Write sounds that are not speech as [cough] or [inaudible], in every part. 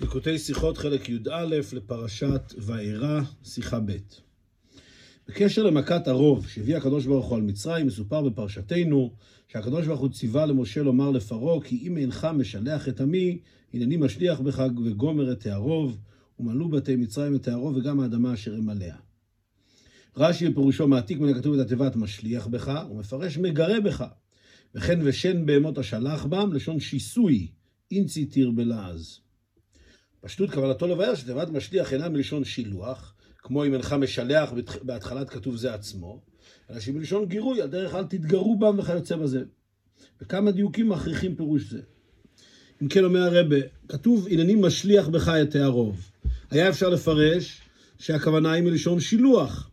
ליקוטי שיחות חלק י"א לפרשת וארא, שיחה ב'. בקשר למכת הרוב שהביא הקדוש ברוך הוא על מצרים, מסופר בפרשתנו שהקדוש ברוך הוא ציווה למשה לומר לפרעה כי אם אינך משלח את עמי, הנני משליח בך וגומר את הערוב, ומלאו בתי מצרים את הערוב וגם האדמה אשר הם עליה. רש"י בפירושו מעתיק מן הכתוב את התיבת משליח בך, ומפרש מגרה בך. וכן ושן בהמות השלח בם, לשון שיסוי, אינצי תיר בלעז. פשטות קבלתו לבאר שתיבת משליח אינה מלשון שילוח, כמו אם אינך משלח בהתחלת כתוב זה עצמו, אלא שהיא מלשון גירוי, על דרך אל תתגרו בם וכיוצא בזה. וכמה דיוקים מכריחים פירוש זה. אם כן אומר הרבה, כתוב הנני משליח בך את הערוב. היה אפשר לפרש שהכוונה היא מלשון שילוח.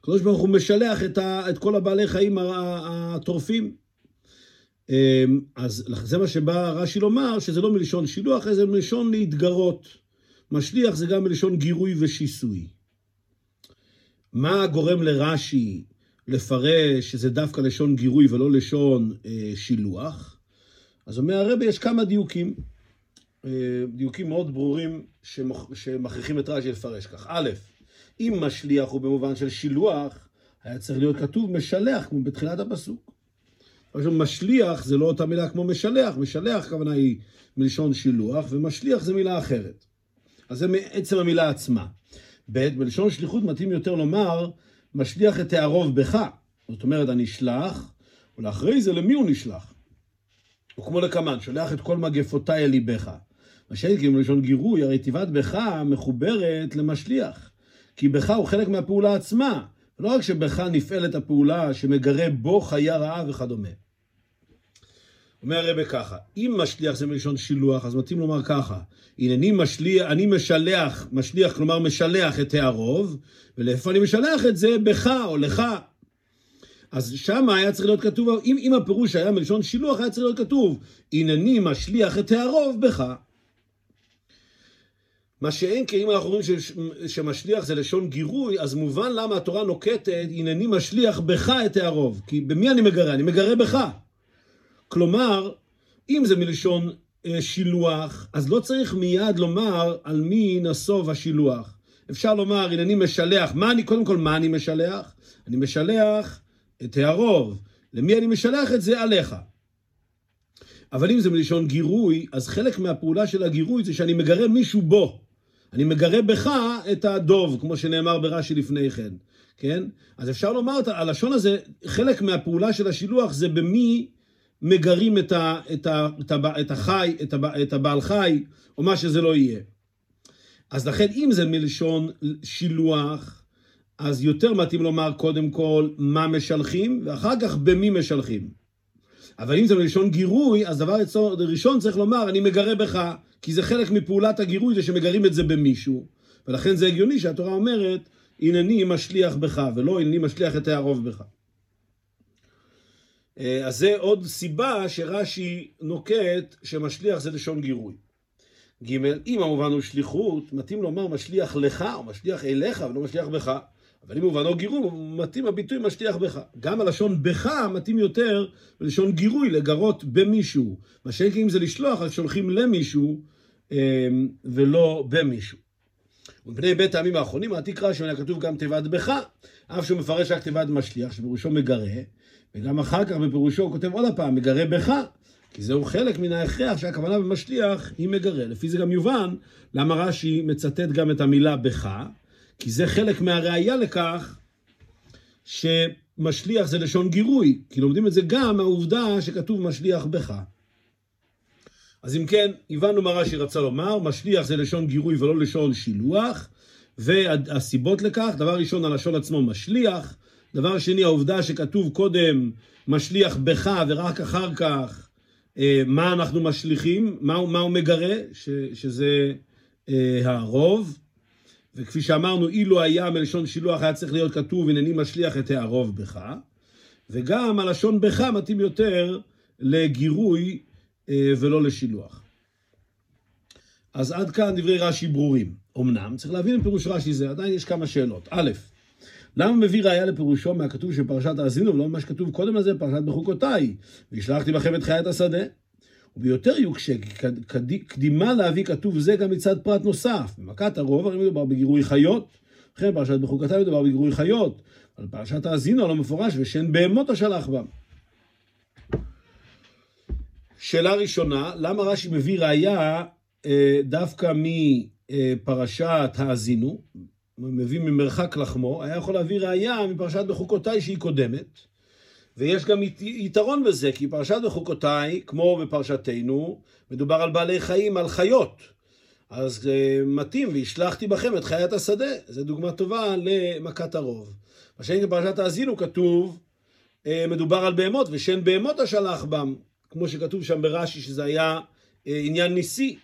הקדוש ברוך הוא משלח את, ה, את כל הבעלי חיים הטורפים. אמ, אז זה מה שבא רש"י לומר, שזה לא מלשון שילוח, זה מלשון להתגרות. משליח זה גם מלשון גירוי ושיסוי. מה גורם לרש"י לפרש שזה דווקא לשון גירוי ולא לשון אה, שילוח? אז אומר הרבי, יש כמה דיוקים, אה, דיוקים מאוד ברורים שמכריחים את רש"י לפרש כך. א', אם משליח הוא במובן של שילוח, היה צריך להיות כתוב משלח, כמו בתחילת הפסוק. עכשיו, משליח זה לא אותה מילה כמו משלח, משלח הכוונה היא מלשון שילוח, ומשליח זה מילה אחרת. אז זה מעצם המילה עצמה. ב', בלשון שליחות מתאים יותר לומר, משליח את הערוב בך. זאת אומרת, הנשלח, ולאחרי זה למי הוא נשלח? הוא כמו לקמן, שולח את כל מגפותיי אל ליבך. מה כאילו מלשון גירוי, הרי תיבת בך מחוברת למשליח. כי בך הוא חלק מהפעולה עצמה. לא רק שבך נפעלת הפעולה שמגרה בו חיה רעה וכדומה. אומר הרבה ככה, אם משליח זה מלשון שילוח, אז מתאים לומר ככה, הנני משליח, אני משלח, משליח כלומר משלח את הערוב, ולאיפה אני משלח את זה? בך או לך. אז שם היה צריך להיות כתוב, אם, אם הפירוש היה מלשון שילוח, היה צריך להיות כתוב, הנני משליח את הערוב בך. מה שאין כי אם אנחנו אומרים שמשליח זה לשון גירוי, אז מובן למה התורה נוקטת, הנני משליח בך את הערוב. כי במי אני מגרה? אני מגרה בך. כלומר, אם זה מלשון אה, שילוח, אז לא צריך מיד לומר על מי נסוב השילוח. אפשר לומר, הנני משלח, מה אני, קודם כל, מה אני משלח? אני משלח את הערוב. למי אני משלח את זה? עליך. אבל אם זה מלשון גירוי, אז חלק מהפעולה של הגירוי זה שאני מגרה מישהו בו. אני מגרה בך את הדוב, כמו שנאמר ברש"י לפני כן, כן? אז אפשר לומר, הלשון הזה, חלק מהפעולה של השילוח זה במי מגרים את, ה, את, ה, את, ה, את החי, את, ה, את הבעל חי, או מה שזה לא יהיה. אז לכן, אם זה מלשון שילוח, אז יותר מתאים לומר קודם כל מה משלחים, ואחר כך במי משלחים. אבל אם זה מלשון גירוי, אז דבר ראשון צריך לומר, אני מגרה בך, כי זה חלק מפעולת הגירוי, זה שמגרים את זה במישהו. ולכן זה הגיוני שהתורה אומרת, הנני משליח בך, ולא הנני משליח את הערוב בך. אה, אז זה עוד סיבה שרש"י נוקט שמשליח זה לשון גירוי. ג', אם המובן הוא שליחות, מתאים לומר משליח לך או משליח אליך ולא משליח בך. אבל אם מובנו גירוי, מתאים הביטוי משליח בך. גם הלשון בך מתאים יותר בלשון גירוי, לגרות במישהו. מה שאין כי אם זה לשלוח, אז שולחים למישהו אה, ולא במישהו. ומפני בית העמים האחרונים, העתיק רש"י, כתוב גם תיבת בך, אף שהוא מפרש רק תיבת משליח, שפירושו מגרה, וגם אחר כך בפירושו הוא כותב עוד הפעם, מגרה בך, כי זהו חלק מן ההכרח שהכוונה במשליח היא מגרה. לפי זה גם יובן למה רש"י מצטט גם את המילה בך, כי זה חלק מהראייה לכך שמשליח זה לשון גירוי, כי לומדים את זה גם מהעובדה שכתוב משליח בך. אז אם כן, הבנו מה רש"י רצה לומר, משליח זה לשון גירוי ולא לשון שילוח, והסיבות לכך, דבר ראשון, הלשון עצמו משליח, דבר שני, העובדה שכתוב קודם משליח בך ורק אחר כך אה, מה אנחנו משליכים, מה, מה הוא מגרה, ש, שזה אה, הרוב. וכפי שאמרנו, אילו היה מלשון שילוח היה צריך להיות כתוב הנני משליח את הערוב בך. וגם הלשון בך מתאים יותר לגירוי אה, ולא לשילוח. אז עד כאן דברי רש"י ברורים. אמנם, צריך להבין את פירוש רש"י זה, עדיין יש כמה שאלות. א', למה מביא ראיה לפירושו מהכתוב של פרשת האזינו ולא מה שכתוב קודם לזה בפרשת בחוקותיי? והשלחתי בכם את חיית השדה. וביותר יוקשה, קדימה להביא כתוב זה גם מצד פרט נוסף. במכת הרוב הרי מדובר בגירוי חיות, לכן פרשת בחוקתה מדובר בגירוי חיות. על פרשת האזינו לא מפורש, ושאין בהמות השלח בם. שאלה ראשונה, למה רש"י מביא ראייה אה, דווקא מפרשת האזינו, מביא ממרחק לחמו, היה יכול להביא ראייה מפרשת בחוקותיי שהיא קודמת, ויש גם יתרון בזה, כי פרשת בחוקותיי, כמו בפרשתנו, מדובר על בעלי חיים, על חיות. אז uh, מתאים, והשלחתי בכם את חיית השדה. זו דוגמה טובה למכת הרוב. מה שאין בפרשת האזינו כתוב, uh, מדובר על בהמות, ושאין בהמות השלח בם, כמו שכתוב שם ברש"י, שזה היה uh, עניין ניסי.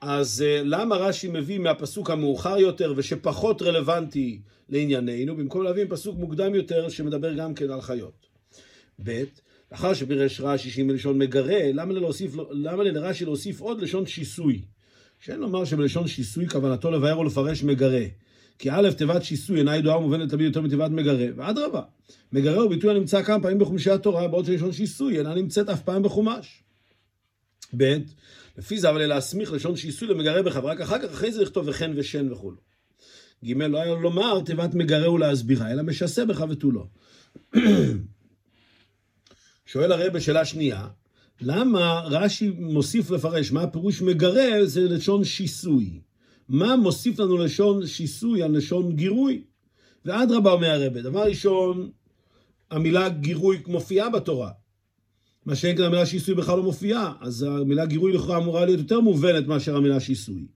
אז uh, למה רש"י מביא מהפסוק המאוחר יותר ושפחות רלוונטי לענייננו, במקום להביא פסוק מוקדם יותר שמדבר גם כן על חיות? ב', לאחר שפירש רש"י שהיא מלשון מגרה, למה לרש"י להוסיף עוד לשון שיסוי? שאין לומר שבלשון שיסוי כוונתו לבאר ולפרש מגרה. כי א', תיבת שיסוי אינה ידועה ומובנת תמיד יותר מתיבת מגרה, ואדרבה, מגרה הוא ביטוי הנמצא כמה פעמים בחומשי התורה, בעוד שלשון שיסוי אינה נמצאת אף פעם בחומש. ב', לפי זה אבל להסמיך לשון שיסוי למגרה בך, ורק אחר כך, אחרי זה לכתוב וכן ושן וכו'. ג', לא היה לו לומר תיבת מגרה ולהסבירה, אלא משסה בך ותו לא. [clears throat] שואל הרי בשאלה שנייה, למה רש"י מוסיף לפרש, מה הפירוש מגרה זה לשון שיסוי. מה מוסיף לנו לשון שיסוי על לשון גירוי? ואדרבה אומר הרבה, דבר ראשון, המילה גירוי מופיעה בתורה. מה שאין כאן המילה שיסוי בכלל לא מופיעה, אז המילה גירוי לכאורה אמורה להיות יותר מובנת מאשר המילה שיסוי.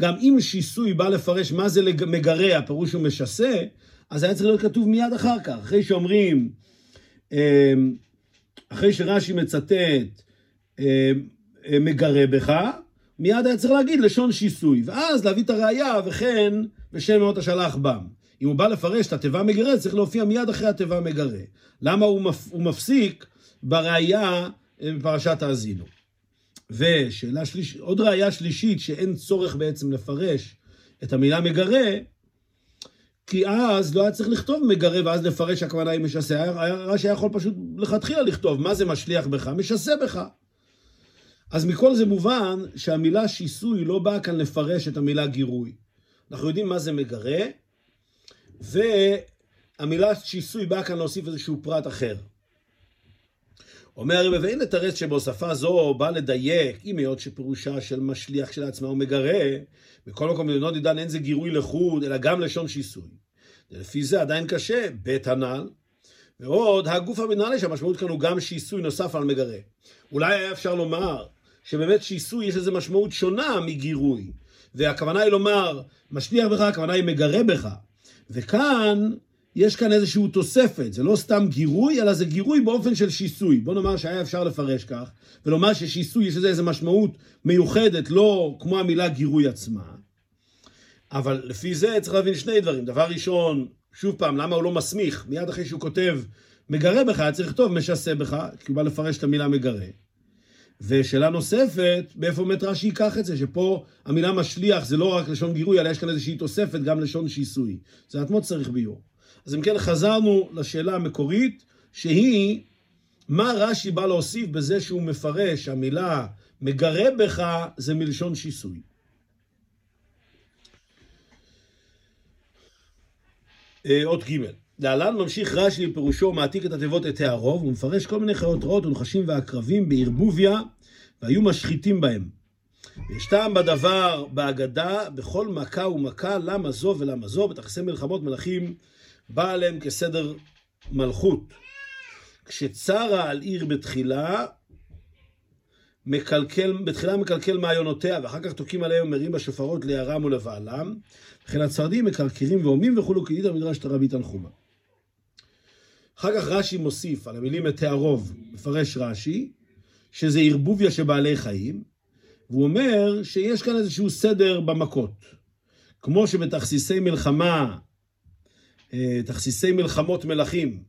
גם אם שיסוי בא לפרש מה זה מגרה, הפירוש הוא משסה, אז היה צריך להיות כתוב מיד אחר כך, אחרי שאומרים, אמ, אחרי שרש"י מצטט אה, אה, מגרה בך, מיד היה צריך להגיד לשון שיסוי, ואז להביא את הראייה וכן ושם מאות השלח בם. אם הוא בא לפרש את התיבה מגרה, צריך להופיע מיד אחרי התיבה מגרה. למה הוא, מפ, הוא מפסיק בראייה בפרשת האזינו? ושאלה שלישית, עוד ראייה שלישית שאין צורך בעצם לפרש את המילה מגרה, כי אז לא היה צריך לכתוב מגרה ואז לפרש הכוונה היא משסה. רש"י יכול פשוט לכתחילה לכתוב מה זה משליח בך, משסה בך. אז מכל זה מובן שהמילה שיסוי לא באה כאן לפרש את המילה גירוי. אנחנו יודעים מה זה מגרה, והמילה שיסוי באה כאן להוסיף איזשהו פרט אחר. אומר הרב, ואין לתרץ שבהוספה זו בא לדייק, אם היות שפירושה של משליח כשלעצמה הוא מגרה, בכל מקום במדינות עידן אין זה גירוי לחוד, אלא גם לשון שיסוי. ולפי זה עדיין קשה, בית הנ"ל, ועוד הגוף המנהלי שהמשמעות כאן הוא גם שיסוי נוסף על מגרה. אולי היה אפשר לומר שבאמת שיסוי יש לזה משמעות שונה מגירוי, והכוונה היא לומר משליח בך, הכוונה היא מגרה בך. וכאן יש כאן איזושהי תוספת, זה לא סתם גירוי, אלא זה גירוי באופן של שיסוי. בוא נאמר שהיה אפשר לפרש כך, ולומר ששיסוי יש לזה איזו משמעות מיוחדת, לא כמו המילה גירוי עצמה. אבל לפי זה צריך להבין שני דברים. דבר ראשון, שוב פעם, למה הוא לא מסמיך? מיד אחרי שהוא כותב מגרה בך, היה צריך לכתוב משסה בך, כי הוא בא לפרש את המילה מגרה. ושאלה נוספת, מאיפה באמת רש"י ייקח את זה? שפה המילה משליח זה לא רק לשון גירוי, אלא יש כאן איזושהי תוספת גם לשון שיסוי. זה מאוד צריך ביור. אז אם כן, חזרנו לשאלה המקורית, שהיא, מה רש"י בא להוסיף בזה שהוא מפרש המילה מגרה בך זה מלשון שיסוי. אה, אות ג' להלן ממשיך רש"י בפירושו מעתיק את התיבות את הערוב, הוא מפרש כל מיני חיות רעות ונחשים ועקרבים בערבוביה, והיו משחיתים בהם. יש טעם בדבר בהגדה, בכל מכה ומכה, למה זו ולמה זו, בתכסי מלחמות מלכים בא עליהם כסדר מלכות. כשצרה על עיר בתחילה, מקלקל, בתחילה מקלקל מעיונותיה, ואחר כך תוקעים עליהם ומרים בשופרות לירם ולבעלם, וכן הצרדים מקרקרים והומים וכולו כעיד המדרש תרבי תנחומה. אחר כך רש"י מוסיף על המילים את תערוב, מפרש רש"י, שזה ערבוביה של בעלי חיים, והוא אומר שיש כאן איזשהו סדר במכות. כמו שבתכסיסי מלחמה, תכסיסי מלחמות מלכים,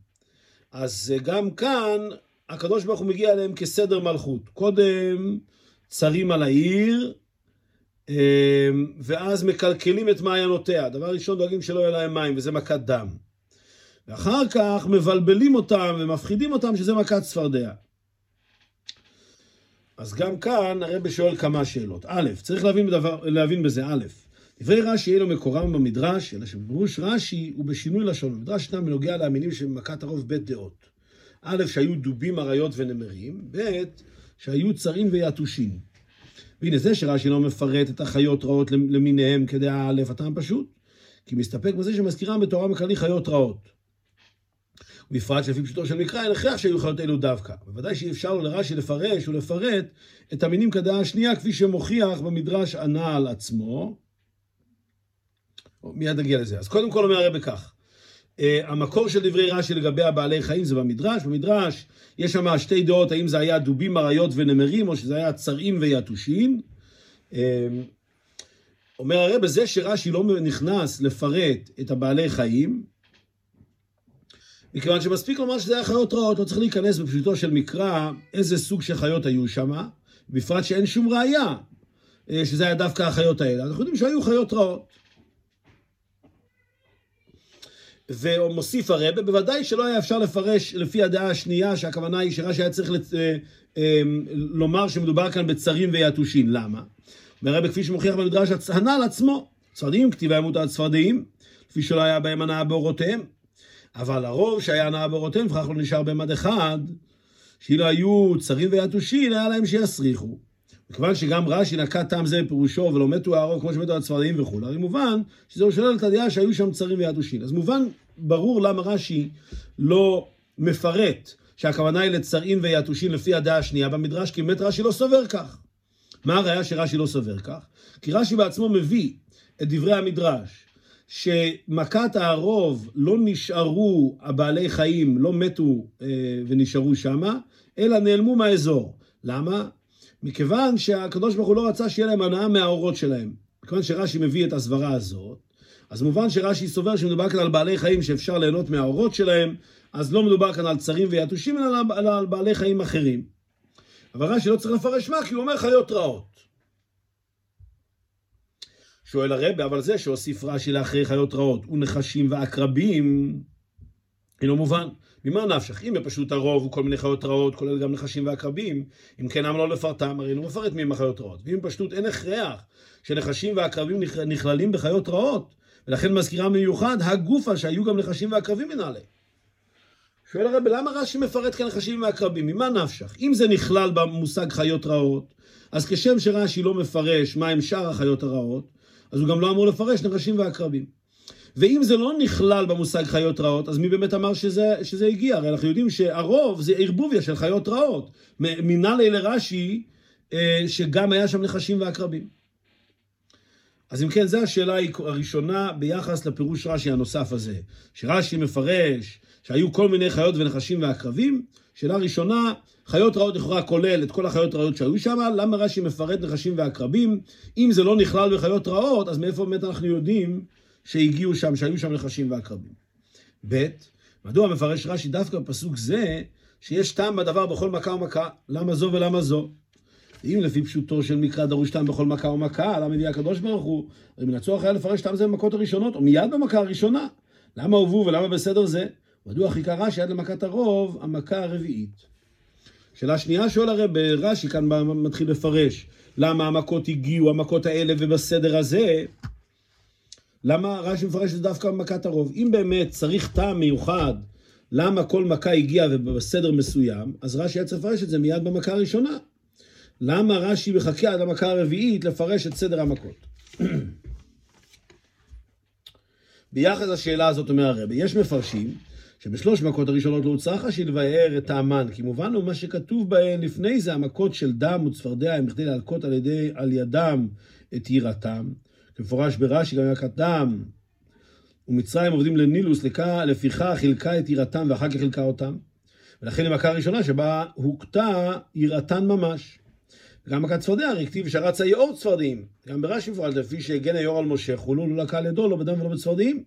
אז גם כאן הקדוש ברוך הוא מגיע אליהם כסדר מלכות. קודם צרים על העיר, אה, ואז מקלקלים את מעיינותיה. דבר ראשון דואגים שלא יהיה להם מים, וזה מכת דם. ואחר כך מבלבלים אותם ומפחידים אותם שזה מכת צפרדע. אז גם כאן הרב שואל כמה שאלות. א', צריך להבין, בדבר, להבין בזה, א', דברי רש"י יהיה לו מקורם במדרש, אלא שבפירוש רש"י הוא בשינוי לשון. במדרש ישנם בנוגע להמינים שבמכת הרוב בית דעות. א', שהיו דובים, אריות ונמרים, ב', שהיו צרים ויתושים. והנה זה שרש"י לא מפרט את החיות רעות למיניהם כדעה א', הטעם פשוט, כי מסתפק בזה שמזכירם בתורה מכללי חיות רעות. בפרט שלפי פשוטו של מקרא אין הכרח שהיו חיות אלו דווקא. בוודאי שאי אפשר לו לרש"י לפרש ולפרט את המינים כדעה השנייה, כפי שמוכיח במדרש הנעל עצמו. מיד נגיע לזה. אז קודם כל אומר הרב כך, Uh, המקור של דברי רש"י לגבי הבעלי חיים זה במדרש. במדרש יש שם שתי דעות, האם זה היה דובים, אריות ונמרים, או שזה היה צרעים ויתושים. Uh, אומר הרב, בזה שרש"י לא נכנס לפרט את הבעלי חיים, מכיוון שמספיק לומר שזה היה חיות רעות, לא צריך להיכנס בפשוטו של מקרא איזה סוג של חיות היו שם, בפרט שאין שום ראייה אה, שזה היה דווקא החיות האלה. אנחנו יודעים שהיו חיות רעות. ומוסיף הרבה, בוודאי שלא היה אפשר לפרש לפי הדעה השנייה, שהכוונה היא שרש"י היה צריך לת... אה, אה, לומר שמדובר כאן בצרים ויתושים. למה? והרבה כפי שמוכיח במדרש הנ"ל עצמו, צפרדעים, כתיבה ימות על צפרדעים, כפי שלא היה בהם הנאה באורותיהם. אבל הרוב שהיה הנאה באורותיהם, וכך לא נשאר במד אחד, שאילו היו צרים ויתושים, היה להם שיסריחו. מכיוון שגם רש"י נקט טעם זה בפירושו ולא מתו הארוך כמו שמתו הצפרדעים וכולי, הרי מובן שזהו שולל את הדעה שהיו שם צרים ויתושים. אז מובן, ברור למה רש"י לא מפרט שהכוונה היא לצרים ויתושים לפי הדעה השנייה במדרש, כי באמת רש"י לא סובר כך. מה הראיה שרש"י לא סובר כך? כי רש"י בעצמו מביא את דברי המדרש, שמכת הערוב לא נשארו הבעלי חיים, לא מתו אה, ונשארו שמה, אלא נעלמו מהאזור. למה? מכיוון שהקדוש ברוך הוא לא רצה שיהיה להם הנאה מהאורות שלהם. מכיוון שרש"י מביא את הסברה הזאת, אז מובן שרש"י סובר שמדובר כאן על בעלי חיים שאפשר ליהנות מהאורות שלהם, אז לא מדובר כאן על צרים ויתושים, אלא על בעלי חיים אחרים. אבל רש"י לא צריך לפרש מה, כי הוא אומר חיות רעות. שואל הרבה, אבל זה שהוסיף רש"י לאחרי חיות רעות ונחשים ועקרבים, אינו מובן. ממה נפשך? אם פשוט הרוב הוא כל מיני חיות רעות, כולל גם נחשים ועקרבים, אם כן למה לא לפרטם? הרי אינו מפרט מי הם החיות רעות. ואם פשוט אין הכרח שנחשים ועקרבים נכללים בחיות רעות, ולכן מזכירה במיוחד הגופה שהיו גם נחשים ועקרבים מנהלי. שואל הרב, למה רש"י מפרט כאן נחשים ועקרבים? ממה נפשך? אם זה נכלל במושג חיות רעות, אז כשם שרש"י לא מפרש מה הם שאר החיות הרעות, אז הוא גם לא אמור לפרש נחשים ועקרבים. ואם זה לא נכלל במושג חיות רעות, אז מי באמת אמר שזה, שזה הגיע? הרי אנחנו יודעים שהרוב זה ערבוביה של חיות רעות. מינה לי לרש"י אה, שגם היה שם נחשים ועקרבים. אז אם כן, זו השאלה הראשונה ביחס לפירוש רש"י הנוסף הזה. שרש"י מפרש שהיו כל מיני חיות ונחשים ועקרבים. שאלה ראשונה, חיות רעות לכאורה כולל את כל החיות רעות שהיו שם, למה רש"י מפרט נחשים ועקרבים? אם זה לא נכלל בחיות רעות, אז מאיפה באמת אנחנו יודעים שהגיעו שם, שהיו שם נחשים ועקרבים? ב. מדוע מפרש רש"י דווקא בפסוק זה, שיש טעם בדבר בכל מכה ומכה? למה זו ולמה זו? אם לפי פשוטו של מקרא דרוש טעם בכל מכה ומכה, למה הביא הקדוש ברוך הוא? הרי מן הצורך היה לפרש טעם זה במכות הראשונות, או מיד במכה הראשונה. למה הובאו ולמה בסדר זה? מדוע חיכה רש"י עד למכת הרוב, המכה הרביעית? שאלה שנייה שואל הרי ברש"י כאן מתחיל לפרש למה המכות הגיעו, המכות האלה ובסדר הזה, למה רש"י מפרש את זה דווקא במכת הרוב? אם באמת צריך טעם מיוחד למה כל מכה הגיעה ובסדר מסוים, אז רש"י היה צריך לפרש את זה מיד במכה הראשונה. למה רש"י מחכה עד המכה הרביעית לפרש את סדר המכות? [clears throat] ביחס לשאלה הזאת אומר הרבי, יש מפרשים שבשלוש מכות הראשונות לא צריך רש"י לבאר את טעמן, כי מובן לו מה שכתוב בהן לפני זה, המכות של דם וצפרדע הם בכדי להלקות על, ידי, על ידם את יראתם, כמפורש ברש"י גם מכת דם, ומצרים עובדים לנילוס, לפיכך חילקה את יראתם ואחר כך חילקה אותם. ולכן המכה הראשונה שבה הוכתה יראתן ממש. גם מכת צפרדע, הרי כתיב שרץ היאור צפרדעים. גם ברש"י מפורט, לפי שהגן היאור על משה, חולו לא לקה ידו, לא בדם ולא בצפרדעים.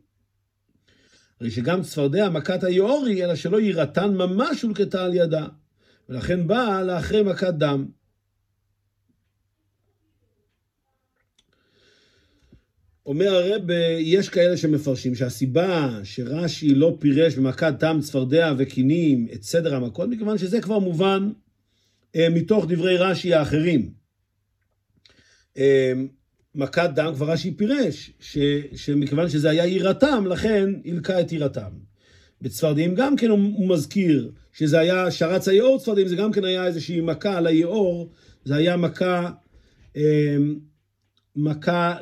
הרי שגם צפרדע מכת היאורי, אלא שלא יירתן ממש הולקטה על ידה, ולכן באה לאחרי מכת דם. אומר הרב, יש כאלה שמפרשים שהסיבה שרש"י לא פירש במכת דם, צפרדע וקינים את סדר המכות, מכיוון שזה כבר מובן אה, מתוך דברי רש"י האחרים. אה, מכת דם כבר רש"י פירש, ש, שמכיוון שזה היה יראתם, לכן הלקה את יראתם. בצפרדעים גם כן הוא, הוא מזכיר שזה היה שרץ היאור צפרדעים, זה גם כן היה איזושהי מכה על היאור, זה היה מכה, אה, מכה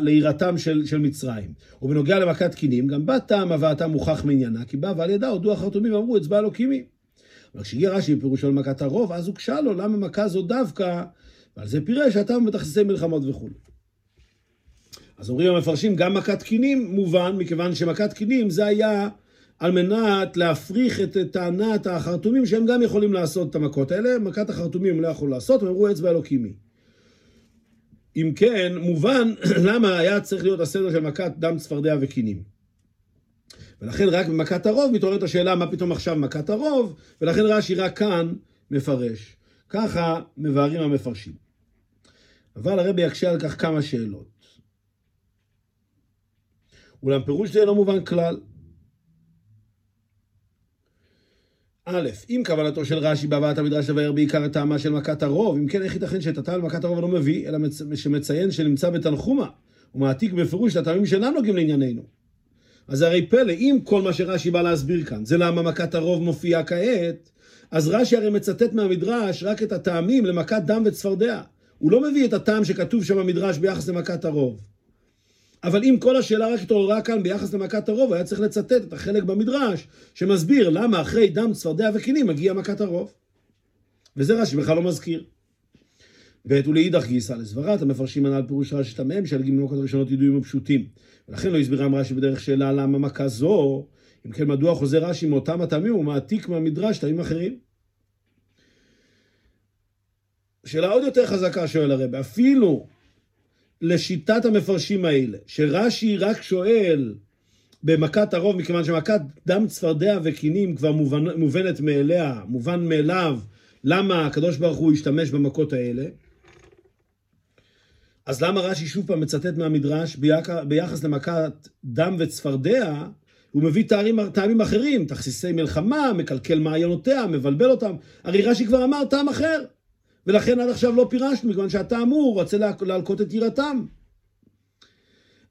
ליראתם של, של מצרים. ובנוגע למכת קינים, גם בת טעם הבאתם מוכח מעניינה, כי בא ועל ידה הודו החרטומים ואמרו אצבע אלוקימי. אבל כשהגיע רש"י בפירושו על מכת הרוב, אז הוגשה לו למה מכה זו דווקא, ועל זה פירש הטעם בתכסיסי מלחמות וכו'. אז אומרים המפרשים, גם מכת קינים מובן, מכיוון שמכת קינים זה היה על מנת להפריך את טענת החרטומים שהם גם יכולים לעשות את המכות האלה, מכת החרטומים הם לא יכולו לעשות, הם אמרו אצבע אלוקימי. אם כן, מובן [clears throat] למה היה צריך להיות הסדר של מכת דם צפרדע וקינים. ולכן רק במכת הרוב מתעוררת השאלה מה פתאום עכשיו מכת הרוב, ולכן רש"י רק כאן מפרש. ככה מבארים המפרשים. אבל הרבי יקשה על כך כמה שאלות. אולם פירוש זה לא מובן כלל. א', אם כוונתו של רש"י בהבאת המדרש לבאר בעיקר את טעמה של מכת הרוב, אם כן, איך ייתכן שאת הטעם למכת הרוב לא מביא, אלא שמציין שנמצא בתנחומה, ומעתיק בפירוש את הטעמים שאינם נוגעים לענייננו. אז הרי פלא, אם כל מה שרש"י בא להסביר כאן, זה למה מכת הרוב מופיעה כעת, אז רש"י הרי מצטט מהמדרש רק את הטעמים למכת דם וצפרדע. הוא לא מביא את הטעם שכתוב שם במדרש ביחס למכת הרוב. אבל אם כל השאלה רק התעוררה כאן ביחס למכת הרוב, היה צריך לצטט את החלק במדרש שמסביר למה אחרי דם, צפרדע וקינים מגיע מכת הרוב. וזה רש"י בכלל לא מזכיר. ב' ולאידך גיסא לסברת המפרשים הנ"ל פירוש רש"י תמם שעל גמלוקות הראשונות ידועים ופשוטים. ולכן לא הסבירם רש"י בדרך שאלה למה מכה זו, אם כן מדוע חוזר רש"י מאותם הטעמים ומעתיק מהמדרש טעמים אחרים. שאלה עוד יותר חזקה שואל הרב, אפילו לשיטת המפרשים האלה, שרש"י רק שואל במכת הרוב, מכיוון שמכת דם צפרדע וקינים כבר מובנ, מובנת מאליה, מובן מאליו, למה הקדוש ברוך הוא השתמש במכות האלה, אז למה רש"י שוב פעם מצטט מהמדרש ביחס למכת דם וצפרדע, הוא מביא טעמים, טעמים אחרים, תכסיסי מלחמה, מקלקל מעיינותיה, מבלבל אותם. הרי רש"י כבר אמר טעם אחר. ולכן עד עכשיו לא פירשנו, מכיוון שאתה אמור, רוצה להלקות את יראתם.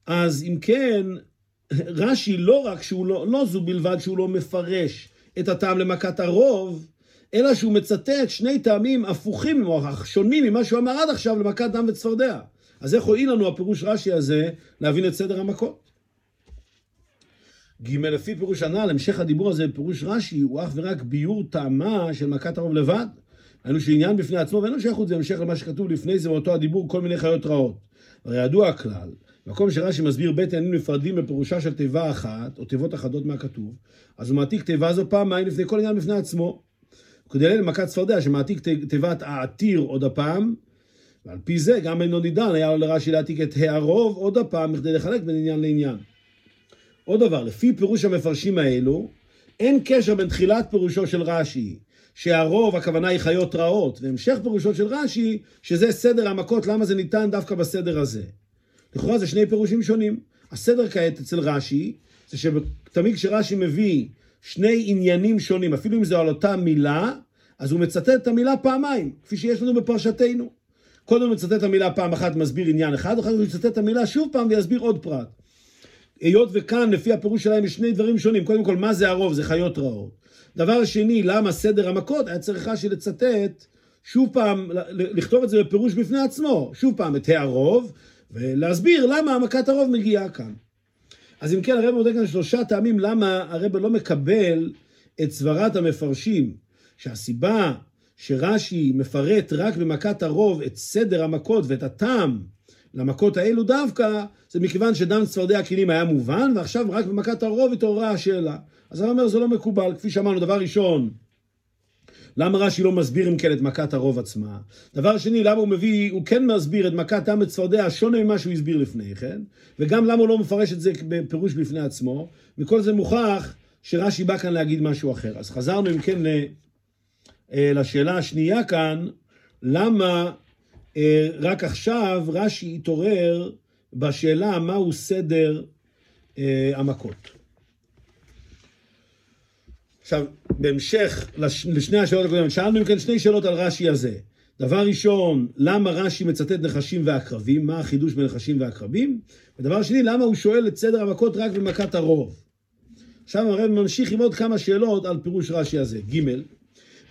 אז אם כן, רש"י לא רק שהוא לא, לא זו בלבד שהוא לא מפרש את הטעם למכת הרוב, אלא שהוא מצטט שני טעמים הפוכים או שונים ממה שהוא אמר עד עכשיו למכת דם וצפרדע. אז איך הועיל לנו הפירוש רש"י הזה להבין את סדר המכות? ג' לפי פירוש הנ"ל, המשך הדיבור הזה בפירוש רש"י הוא אך ורק ביור טעמה של מכת הרוב לבד. היינו שעניין בפני עצמו ואין לו שייכות זה המשך למה שכתוב לפני זה באותו הדיבור כל מיני חיות רעות. הרי ידוע הכלל, מקום שרש"י מסביר בית עניינים נפרדים בפירושה של תיבה אחת, או תיבות אחדות מהכתוב, אז הוא מעתיק תיבה זו פעמיים לפני כל עניין בפני עצמו. כדי לאלה מכת צפרדע שמעתיק תיבת העתיר עוד הפעם, ועל פי זה גם בן נידן היה לו לרש"י להעתיק את הערוב עוד הפעם בכדי לחלק בין עניין לעניין. עוד דבר, לפי פירוש המפרשים האלו, אין קשר בין תחילת פירושו של רש"י שהרוב הכוונה היא חיות רעות, והמשך פירושו של רש"י, שזה סדר המכות, למה זה ניתן דווקא בסדר הזה. לכאורה זה שני פירושים שונים. הסדר כעת אצל רש"י, זה שתמיד כשרש"י מביא שני עניינים שונים, אפילו אם זה על אותה מילה, אז הוא מצטט את המילה פעמיים, כפי שיש לנו בפרשתנו. קודם הוא מצטט את המילה פעם אחת, מסביר עניין אחד, אחר כך הוא מצטט את המילה שוב פעם ויסביר עוד פרט. היות וכאן, לפי הפירוש שלהם, יש שני דברים שונים. קודם כל, מה זה הרוב? זה חיות רעות. דבר שני, למה סדר המכות? היה צריך רש"י לצטט, שוב פעם, לכתוב את זה בפירוש בפני עצמו, שוב פעם את הרוב, ולהסביר למה המכת הרוב מגיעה כאן. אז אם כן, הרב מודד כאן שלושה טעמים למה הרב לא מקבל את סברת המפרשים, שהסיבה שרש"י מפרט רק במכת הרוב את סדר המכות ואת הטעם למכות האלו דווקא, זה מכיוון שדם צפרדע הכלים היה מובן, ועכשיו רק במכת הרוב התעוררה השאלה. אז אני אומר, זה לא מקובל. כפי שאמרנו, דבר ראשון, למה רש"י לא מסביר אם כן את מכת הרוב עצמה? דבר שני, למה הוא מביא, הוא כן מסביר את מכת דם וצפרדע שונה ממה שהוא הסביר לפני כן, וגם למה הוא לא מפרש את זה בפירוש בפני עצמו, וכל זה מוכח שרש"י בא כאן להגיד משהו אחר. אז חזרנו אם כן אה, לשאלה השנייה כאן, למה אה, רק עכשיו רש"י התעורר בשאלה מהו סדר אה, המכות. עכשיו, בהמשך לש, לשני השאלות הקודמות, שאלנו אם כן שני שאלות על רש"י הזה. דבר ראשון, למה רש"י מצטט נחשים ועקרבים? מה החידוש בנחשים ועקרבים? ודבר שני, למה הוא שואל את סדר המכות רק במכת הרוב? עכשיו הרב ממשיך עם עוד כמה שאלות על פירוש רש"י הזה. ג'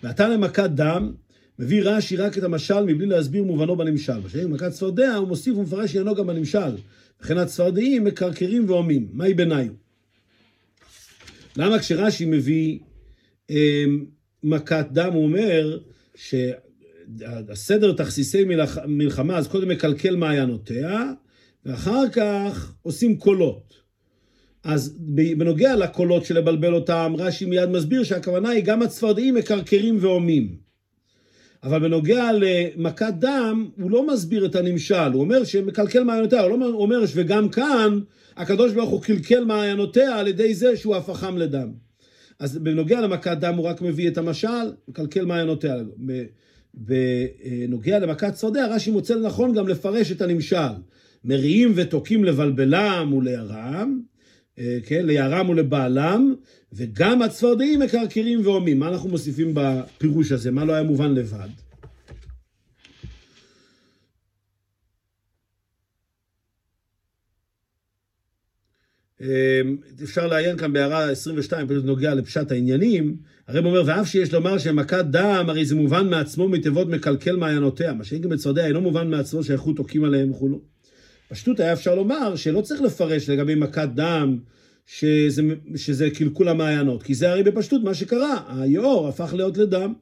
ועתה למכת דם, מביא רש"י רק את המשל מבלי להסביר מובנו בנמשל. בשביל במכת צפרדע הוא מוסיף ומפרש עניינו גם בנמשל. וכן הצפרדעים מקרקרים והומים. מהי ביניו? למה כשרש"י מביא מכת דם, הוא אומר שהסדר תכסיסי מלחמה, אז קודם מקלקל מעיינותיה, ואחר כך עושים קולות. אז בנוגע לקולות של לבלבל אותם, רש"י מיד מסביר שהכוונה היא גם הצפרדעים מקרקרים והומים. אבל בנוגע למכת דם, הוא לא מסביר את הנמשל, הוא אומר שמקלקל מעיינותיה, הוא לא אומר וגם כאן הקדוש ברוך הוא קלקל מעיינותיה על ידי זה שהוא הפכם לדם. אז בנוגע למכת דם הוא רק מביא את המשל, מקלקל מעיינותיה. בנוגע למכת צפרדע, רש"י מוצא לנכון גם לפרש את הנמשל. מריעים ותוקים לבלבלם ולירם, אה, כן, ליערם ולבעלם, וגם הצפרדעים מקרקרים והומים. מה אנחנו מוסיפים בפירוש הזה? מה לא היה מובן לבד? אפשר לעיין כאן בהערה 22, פשוט נוגע לפשט העניינים. הרב אומר, ואף שיש לומר שמכת דם, הרי זה מובן מעצמו מתיבות מקלקל מעיינותיה. מה שאין גם בצפרדע אינו מובן מעצמו שהאיכות תוקים עליהם וכולו. פשטות היה אפשר לומר שלא צריך לפרש לגבי מכת דם שזה, שזה קלקול המעיינות, כי זה הרי בפשטות מה שקרה, היאור הפך להיות לדם.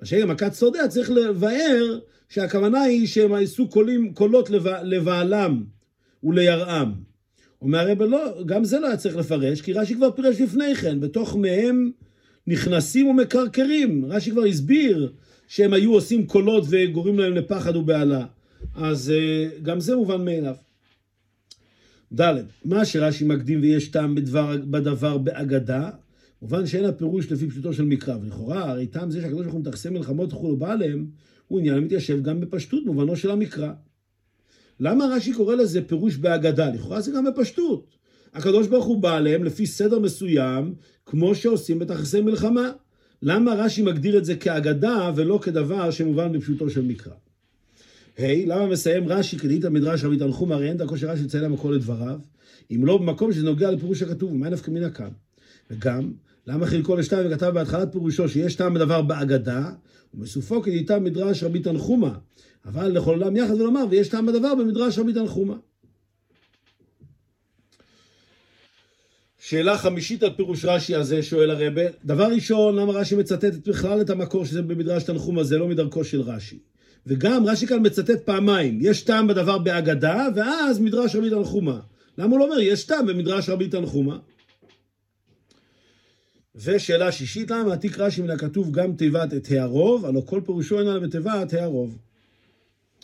מה שגם מכת שורדיה צריך לבאר שהכוונה היא שהם עשו קולים, קולות לבעלם ולירעם. אומר הרב לא, גם זה לא היה צריך לפרש, כי רש"י כבר פירש לפני כן, בתוך מהם נכנסים ומקרקרים. רש"י כבר הסביר שהם היו עושים קולות וגורמים להם לפחד ובהלה. אז אה, גם זה מובן מאליו. ד', מה שרש"י מקדים ויש טעם בדבר, בדבר באגדה, מובן שאין הפירוש לפי פשוטו של מקרא. ולכאורה, הרי טעם זה שהקדוש ברוך הוא מתכסה מלחמות וכולו בא עליהם, הוא עניין המתיישב גם בפשטות, מובנו של המקרא. למה רש"י קורא לזה פירוש באגדה? לכאורה זה גם בפשטות. הקדוש ברוך הוא בא עליהם לפי סדר מסוים, כמו שעושים בתכסי מלחמה. למה רש"י מגדיר את זה כאגדה ולא כדבר שמובן בפשוטו של מקרא? ה', hey, למה מסיים רש"י כדאית המדרש רבי תנחום, הרי אין דרכו של רש"י לציין למקור לדבריו, אם לא במקום שזה נוגע לפירוש הכתוב, ומה נפקא מינה כאן? וגם, למה חלקו לשתיים וכתב בהתחלת פירושו שיש טעם בדבר באגדה, ומסופו כדאיתה מדרש רבי תנחומה, אבל לכל עולם יחד ולומר, ויש טעם בדבר במדרש רבי תנחומה. שאלה חמישית על פירוש רש"י הזה, שואל הרבה. דבר ראשון, למה רש"י מצטט בכלל את המקור שזה במדרש תנחומה, זה לא מדרכו של רש"י. וגם רש"י כאן מצטט פעמיים, יש טעם בדבר באגדה, ואז מדרש רבי תנחומה. למה הוא לא אומר, יש טעם במדרש רבי תנחומה? ושאלה שישית, למה עתיק רש"י מן הכתוב גם תיבת את הערוב, הלא כל פירושו אינה בתיבת הערוב.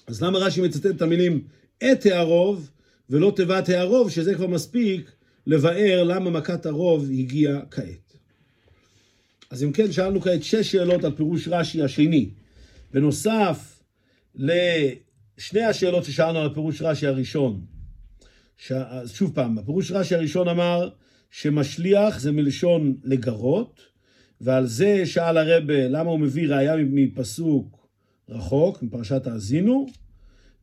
אז למה רש"י מצטט את המילים את הערוב, ולא תיבת הערוב, שזה כבר מספיק לבאר למה מכת הרוב הגיעה כעת. אז אם כן, שאלנו כעת שש שאלות על פירוש רש"י השני. בנוסף, לשני השאלות ששאלנו על פירוש רש"י הראשון. ש... שוב פעם, הפירוש רש"י הראשון אמר שמשליח זה מלשון לגרות, ועל זה שאל הרבה למה הוא מביא ראייה מפסוק רחוק, מפרשת האזינו,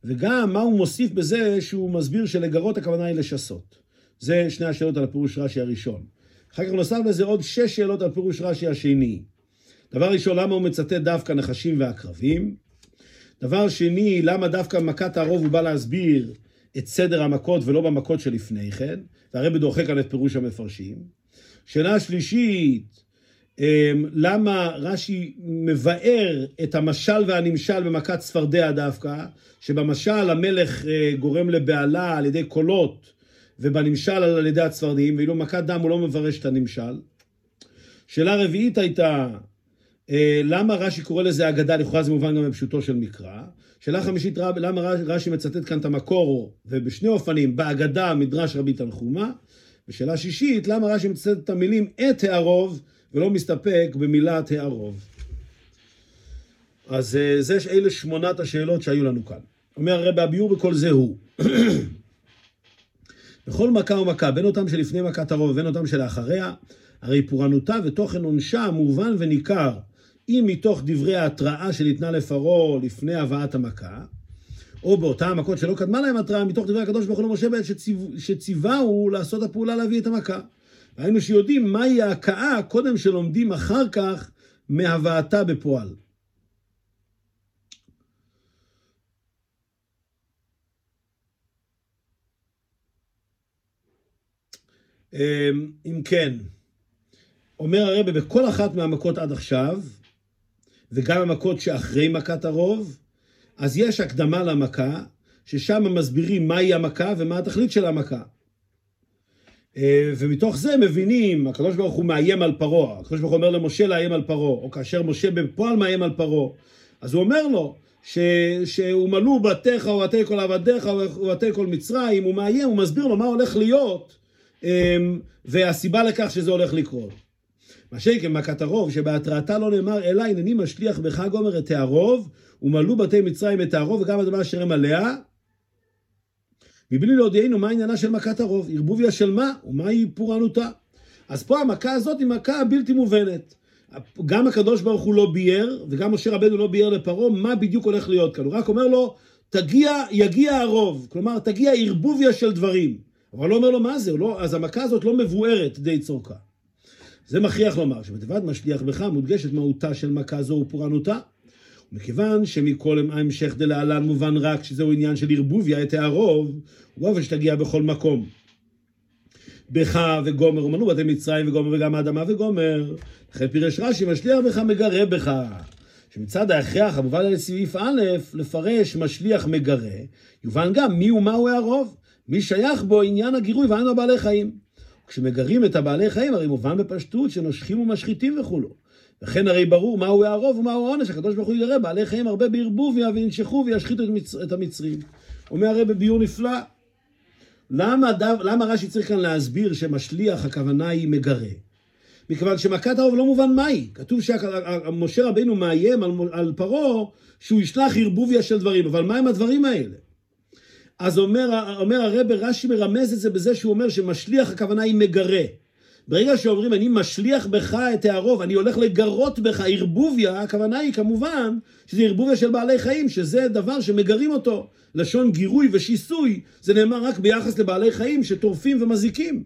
וגם מה הוא מוסיף בזה שהוא מסביר שלגרות הכוונה היא לשסות. זה שני השאלות על הפירוש רש"י הראשון. אחר כך נוסף לזה עוד שש שאלות על פירוש רש"י השני. דבר ראשון, למה הוא מצטט דווקא נחשים ועקרבים? דבר שני, למה דווקא במכת הרוב הוא בא להסביר את סדר המכות ולא במכות שלפני כן, והרי דוחק כאן את פירוש המפרשים. שאלה שלישית, למה רש"י מבאר את המשל והנמשל במכת צפרדע דווקא, שבמשל המלך אה, גורם לבהלה על ידי קולות, ובנמשל על ידי הצפרדעים, ואילו מכת דם הוא לא מפרש את הנמשל. שאלה רביעית הייתה, אה, למה רש"י קורא לזה אגדה, לכאורה זה מובן גם בפשוטו של מקרא. שאלה חמישית, למה רש"י מצטט כאן את המקור, ובשני אופנים, באגדה מדרש רבי תנחומה. ושאלה שישית, למה רש"י מצטט את המילים את הערוב, ולא מסתפק במילת הערוב. אז אה, זה, אלה שמונת השאלות שהיו לנו כאן. אומר הרב הביאור בכל זה הוא. [clears throat] בכל מכה ומכה, בין אותם שלפני מכת הרוב ובין אותם שלאחריה, הרי פורענותה ותוכן עונשה מובן וניכר, אם מתוך דברי ההתראה שניתנה לפרעה לפני הבאת המכה, או באותה המכות שלא קדמה להם התראה, מתוך דברי הקדוש ברוך הוא למשה בעת שציווהו לעשות הפעולה להביא את המכה. היינו שיודעים מהי ההכאה קודם שלומדים אחר כך מהבאתה בפועל. אמ, אם כן, אומר הרבה בכל אחת מהמכות עד עכשיו, וגם המכות שאחרי מכת הרוב, אז יש הקדמה למכה, ששם מסבירים מהי המכה ומה התכלית של המכה. אה, ומתוך זה מבינים, הקדוש ברוך הוא מאיים על פרעה, הקדוש ברוך הוא אומר למשה לאיים על פרעה, או כאשר משה בפועל מאיים על פרעה, אז הוא אומר לו, ש, שהומלאו בתיך ובתי כל עבדיך ובתי כל מצרים, הוא מאיים, הוא מסביר לו מה הולך להיות, אמ, והסיבה לכך שזה הולך לקרות. מה שכן מכת הרוב, שבהתרעתה לא נאמר, אלא הנני משליח בך גומר את הערוב, ומלאו בתי מצרים את הערוב וגם הדבר אשר הם עליה, מבלי להודיענו מה עניינה של מכת הרוב, ערבוביה של מה ומהי פורענותה. אז פה המכה הזאת היא מכה בלתי מובנת. גם הקדוש ברוך הוא לא ביאר, וגם משה רבנו לא ביאר לפרעה מה בדיוק הולך להיות כאן. הוא רק אומר לו, תגיע, יגיע הרוב. כלומר, תגיע ערבוביה של דברים. אבל לא אומר לו מה זה, לא, אז המכה הזאת לא מבוארת די צורכה. זה מכריח לומר שבתיבת משליח בך מודגשת מהותה של מכה זו ופורענותה. מכיוון שמכל ההמשך דלהלן מובן רק שזהו עניין של ערבוביה את הערוב, ובאופן שתגיע בכל מקום. בך וגומר ומנו בתי מצרים וגומר וגם האדמה וגומר. לכן פירש רש"י משליח בך מגרה בך. שמצד ההכרח המובן על סעיף א', לפרש משליח מגרה, יובן גם מי ומהו הערוב. מי שייך בו עניין הגירוי והיינו הבעלי חיים. כשמגרים את הבעלי חיים הרי מובן בפשטות שנושכים ומשחיתים וכולו. וכן הרי ברור מהו הערוב ומהו העונש, הקדוש ברוך הוא יראה בעלי חיים הרבה בערבוביה וינשכו וישחיתו את, מצ... את המצרים. אומר הרי בביור נפלא, למה, דו, למה רש"י צריך כאן להסביר שמשליח הכוונה היא מגרה? מכיוון שמכת הרוב לא מובן מהי. כתוב שמשה רבינו מאיים על, על פרעה שהוא ישלח ערבוביה של דברים, אבל מהם הדברים האלה? אז אומר, אומר הרב רש"י מרמז את זה בזה שהוא אומר שמשליח הכוונה היא מגרה. ברגע שאומרים אני משליח בך את הערוב, אני הולך לגרות בך ערבוביה, הכוונה היא כמובן שזה ערבוביה של בעלי חיים, שזה דבר שמגרים אותו. לשון גירוי ושיסוי, זה נאמר רק ביחס לבעלי חיים שטורפים ומזיקים.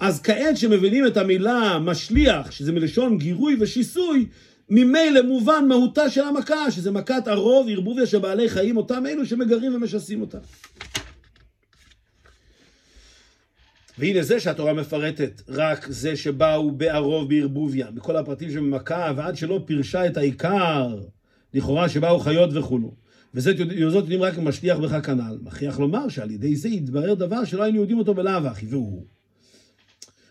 אז כעת שמבינים את המילה משליח, שזה מלשון גירוי ושיסוי, ממילא מובן מהותה של המכה, שזה מכת הרוב, ערבוביה של בעלי חיים, אותם אלו שמגרים ומשסים אותם. והנה זה שהתורה מפרטת, רק זה שבאו בערוב בערבוביה, מכל הפרטים שבמכה, ועד שלא פירשה את העיקר, לכאורה שבאו חיות וכולו. וזאת יודעים רק משליח בך כנ"ל. מכריח לומר שעל ידי זה יתברר דבר שלא היינו יודעים אותו בלאו הכי, והוא.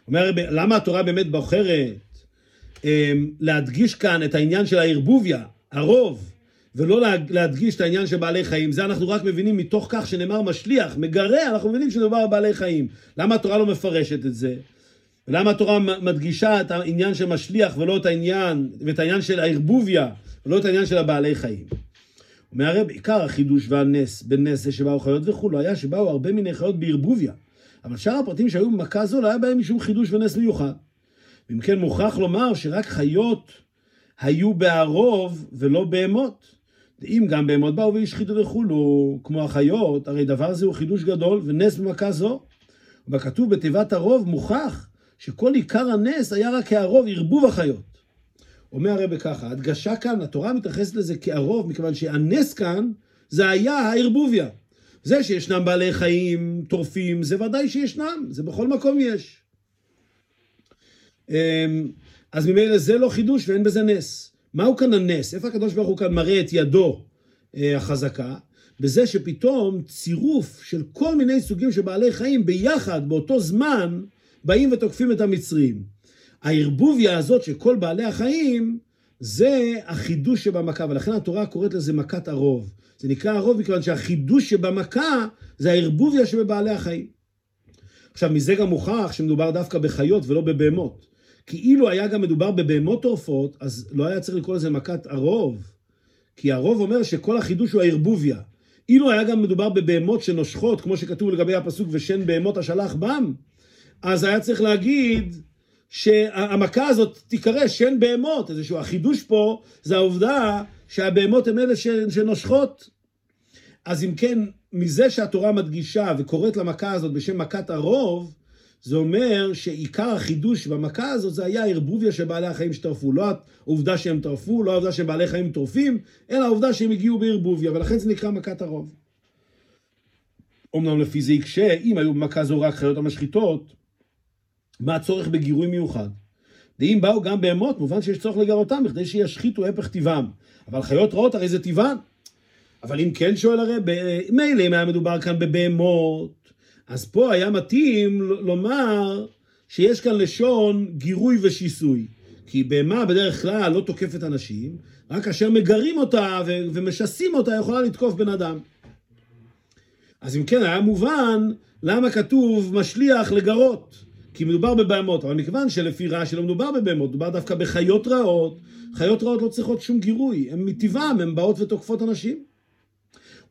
אומר, למה התורה באמת בוחרת אמ, להדגיש כאן את העניין של הערבוביה, הרוב, ולא להדגיש את העניין של בעלי חיים. זה אנחנו רק מבינים מתוך כך שנאמר משליח, מגרה, אנחנו מבינים שמדובר על בעלי חיים. למה התורה לא מפרשת את זה? ולמה התורה מדגישה את העניין של משליח ולא את העניין, ואת העניין של הערבוביה, ולא את העניין של הבעלי חיים? אומר הרי בעיקר החידוש והנס, בנס זה שבאו חיות וכולו, היה שבאו הרבה מיני חיות בערבוביה. אבל שאר הפרטים שהיו במכה זו לא היה בהם משום חידוש ונס מיוחד. ואם כן מוכרח לומר שרק חיות היו בערוב ולא בהמות. אם גם בהמות באו והשחיתו וכולו, כמו החיות, הרי דבר זה הוא חידוש גדול ונס במכה זו. ובכתוב בתיבת הרוב מוכח שכל עיקר הנס היה רק כערוב ערבוב החיות. אומר הרב ככה, הדגשה כאן, התורה מתייחסת לזה כערוב, מכיוון שהנס כאן זה היה הערבוביה. זה שישנם בעלי חיים טורפים, זה ודאי שישנם, זה בכל מקום יש. אמ, אז ממילא זה לא חידוש ואין בזה נס. מהו כאן הנס? איפה הקדוש ברוך הוא כאן מראה את ידו אה, החזקה? בזה שפתאום צירוף של כל מיני סוגים של בעלי חיים ביחד, באותו זמן, באים ותוקפים את המצרים. הערבוביה הזאת של כל בעלי החיים, זה החידוש שבמכה, ולכן התורה קוראת לזה מכת הרוב. זה נקרא הרוב מכיוון שהחידוש שבמכה זה הערבוביה שבבעלי החיים. עכשיו, מזה גם מוכח שמדובר דווקא בחיות ולא בבהמות. כי אילו היה גם מדובר בבהמות טורפות, אז לא היה צריך לקרוא לזה מכת הרוב. כי הרוב אומר שכל החידוש הוא הערבוביה. אילו היה גם מדובר בבהמות שנושכות, כמו שכתוב לגבי הפסוק ושן בהמות השלח בם, אז היה צריך להגיד שהמכה הזאת תיקרא שן בהמות, איזשהו החידוש פה זה העובדה שהבהמות הן אלה שנושכות. אז אם כן, מזה שהתורה מדגישה וקוראת למכה הזאת בשם מכת הרוב, זה אומר שעיקר החידוש במכה הזאת זה היה הערבוביה של בעלי החיים שטרפו. לא העובדה שהם טרפו, לא העובדה שבעלי חיים טורפים, אלא העובדה שהם הגיעו בערבוביה, ולכן זה נקרא מכת הרוב. אמנם לפי זה יקשה, אם היו במכה זו רק חיות המשחיתות, מה הצורך בגירוי מיוחד? ואם באו גם בהמות, מובן שיש צורך לגרותם בכדי שישחיתו הפך טבעם. אבל חיות רעות הרי זה טבען. אבל אם כן שואל הרב, מילא אם היה מדובר כאן בבהמות, אז פה היה מתאים לומר שיש כאן לשון גירוי ושיסוי. כי בהמה בדרך כלל לא תוקפת אנשים, רק כאשר מגרים אותה ומשסים אותה יכולה לתקוף בן אדם. אז אם כן היה מובן למה כתוב משליח לגרות. כי מדובר בבהמות, אבל מכיוון שלפי רש"י לא מדובר בבהמות, מדובר דווקא בחיות רעות, חיות רעות לא צריכות שום גירוי, הן מטבעם, הן באות ותוקפות אנשים.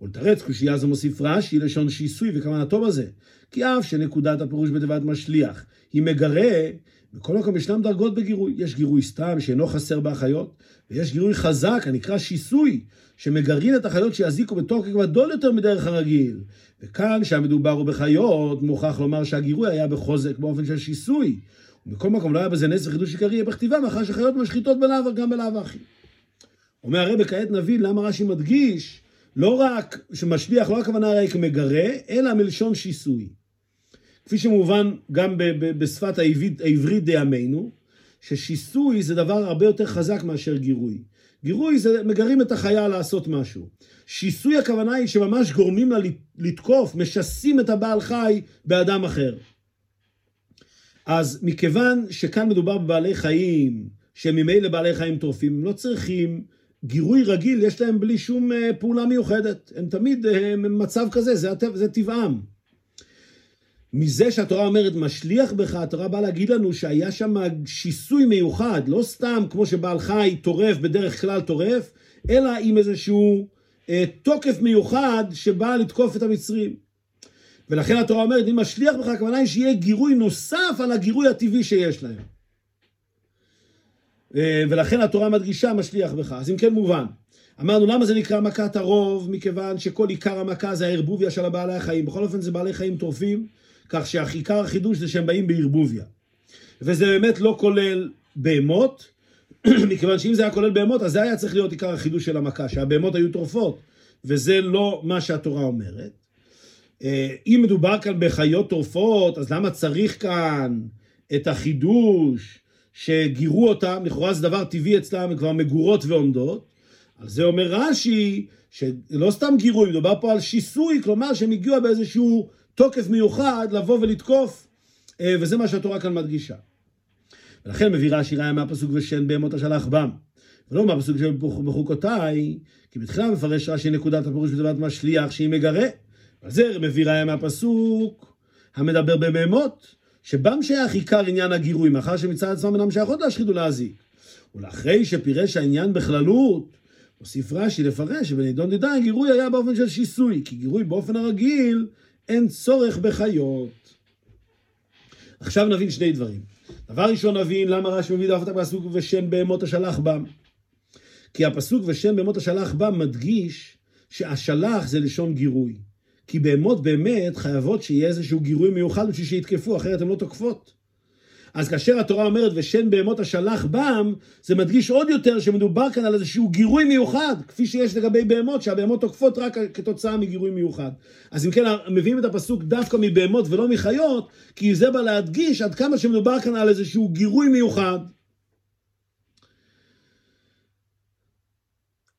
ולתרץ קושייה זו מוסיף רש"י לשון שיסוי וכוונתו בזה, כי אף שנקודת הפירוש בתיבת משליח היא מגרה, בכל מקום ישנם דרגות בגירוי. יש גירוי סתם שאינו חסר באחיות, ויש גירוי חזק הנקרא שיסוי, שמגרעין את החיות שיזיקו בתוקף גדול יותר מדרך הרגיל. וכאן, כשהמדובר הוא בחיות, מוכרח לומר שהגירוי היה בחוזק באופן של שיסוי. ומכל מקום לא היה בזה נס וחידוש עיקרי בכתיבה, מאחר שחיות משחיתות בלאו גם בלאו הכי. אומר הרב, כעת נבין למה רש"י מדגיש, לא רק שמשליח, לא הכוונה רק מגרה, אלא מלשון שיסוי. כפי שמובן גם בשפת העברית, העברית דימינו, ששיסוי זה דבר הרבה יותר חזק מאשר גירוי. גירוי זה מגרים את החיה לעשות משהו. שיסוי הכוונה היא שממש גורמים לה לתקוף, משסים את הבעל חי באדם אחר. אז מכיוון שכאן מדובר בבעלי חיים, שהם ממילא בעלי חיים טורפים, הם לא צריכים גירוי רגיל, יש להם בלי שום אה, פעולה מיוחדת. הם תמיד הם אה, במצב כזה, זה, זה טבעם. מזה שהתורה אומרת משליח בך, התורה באה להגיד לנו שהיה שם שיסוי מיוחד, לא סתם כמו שבעל חי טורף, בדרך כלל טורף, אלא עם איזשהו אה, תוקף מיוחד שבא לתקוף את המצרים. ולכן התורה אומרת, אם משליח בך, הכוונה היא שיהיה גירוי נוסף על הגירוי הטבעי שיש להם. אה, ולכן התורה מדגישה משליח בך. אז אם כן מובן. אמרנו למה זה נקרא מכת הרוב? מכיוון שכל עיקר המכה זה הערבוביה של הבעלי החיים. בכל אופן זה בעלי חיים טורפים. כך שעיקר החידוש זה שהם באים בערבוביה. וזה באמת לא כולל בהמות, [clears throat] מכיוון שאם זה היה כולל בהמות, אז זה היה צריך להיות עיקר החידוש של המכה, שהבהמות היו טורפות, וזה לא מה שהתורה אומרת. אה, אם מדובר כאן בחיות טורפות, אז למה צריך כאן את החידוש שגירו אותם, לכאורה זה דבר טבעי אצלם, הן כבר מגורות ועומדות. על זה אומר רש"י, שלא סתם גירוי, מדובר פה על שיסוי, כלומר שהם הגיעו באיזשהו תוקף מיוחד לבוא ולתקוף, אה, וזה מה שהתורה כאן מדגישה. ולכן מביא רש"י ראיה מהפסוק ושן בהמות השלח בם. ולא מהפסוק של בחוקותיי, כי בתחילה מפרש רש"י נקודת הפירוש בתיבת משליח שהיא מגרה. על זה מביא ראיה מהפסוק המדבר בבהמות, שבם שייך עיקר עניין הגירוי, מאחר שמצד עצמם אינם שייכות להשחית ולהזיק. ולאחרי שפירש העניין בכללות, הוסיף רש"י לפרש שבנידון דדן גירוי היה באופן של שיסוי, כי גירוי באופן הרגיל אין צורך בחיות. עכשיו נבין שני דברים. דבר ראשון נבין למה רש"י מביא דווקא הפסוק ושם בהמות השלח בם. כי הפסוק ושם בהמות השלח בם מדגיש שהשלח זה לשון גירוי. כי בהמות באמת חייבות שיהיה איזשהו גירוי מיוחד בשביל שיתקפו, אחרת הן לא תוקפות. אז כאשר התורה אומרת ושן בהמות השלח בם, זה מדגיש עוד יותר שמדובר כאן על איזשהו גירוי מיוחד, כפי שיש לגבי בהמות, שהבהמות תוקפות רק כתוצאה מגירוי מיוחד. אז אם כן, מביאים את הפסוק דווקא מבהמות ולא מחיות, כי זה בא להדגיש עד כמה שמדובר כאן על איזשהו גירוי מיוחד.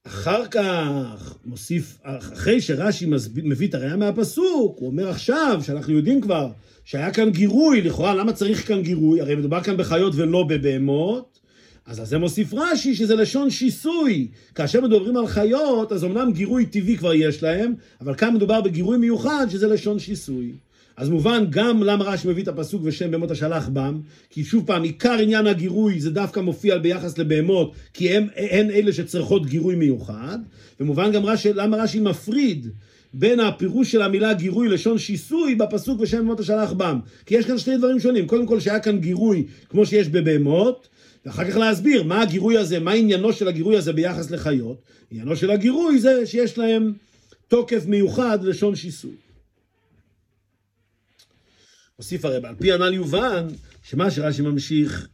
אחר כך מוסיף, אחרי שרש"י מביא את הראייה מהפסוק, הוא אומר עכשיו, שאנחנו יודעים כבר שהיה כאן גירוי, לכאורה למה צריך כאן גירוי? הרי מדובר כאן בחיות ולא בבהמות. אז על זה מוסיף רש"י שזה לשון שיסוי. כאשר מדברים על חיות, אז אמנם גירוי טבעי כבר יש להם, אבל כאן מדובר בגירוי מיוחד שזה לשון שיסוי. אז מובן גם למה רש"י מביא את הפסוק ושם בהמות השלח בם, כי שוב פעם, עיקר עניין הגירוי זה דווקא מופיע ביחס לבהמות, כי הם, הן אלה שצריכות גירוי מיוחד, ומובן גם רש"י, למה רש"י מפריד בין הפירוש של המילה גירוי לשון שיסוי בפסוק ושם אמות השלח בם. כי יש כאן שני דברים שונים. קודם כל שהיה כאן גירוי כמו שיש בבהמות, ואחר כך להסביר מה הגירוי הזה, מה עניינו של הגירוי הזה ביחס לחיות. עניינו של הגירוי זה שיש להם תוקף מיוחד לשון שיסוי. הוסיף הרב, על פי הנ"ל יובן שמה שרש"י ממשיך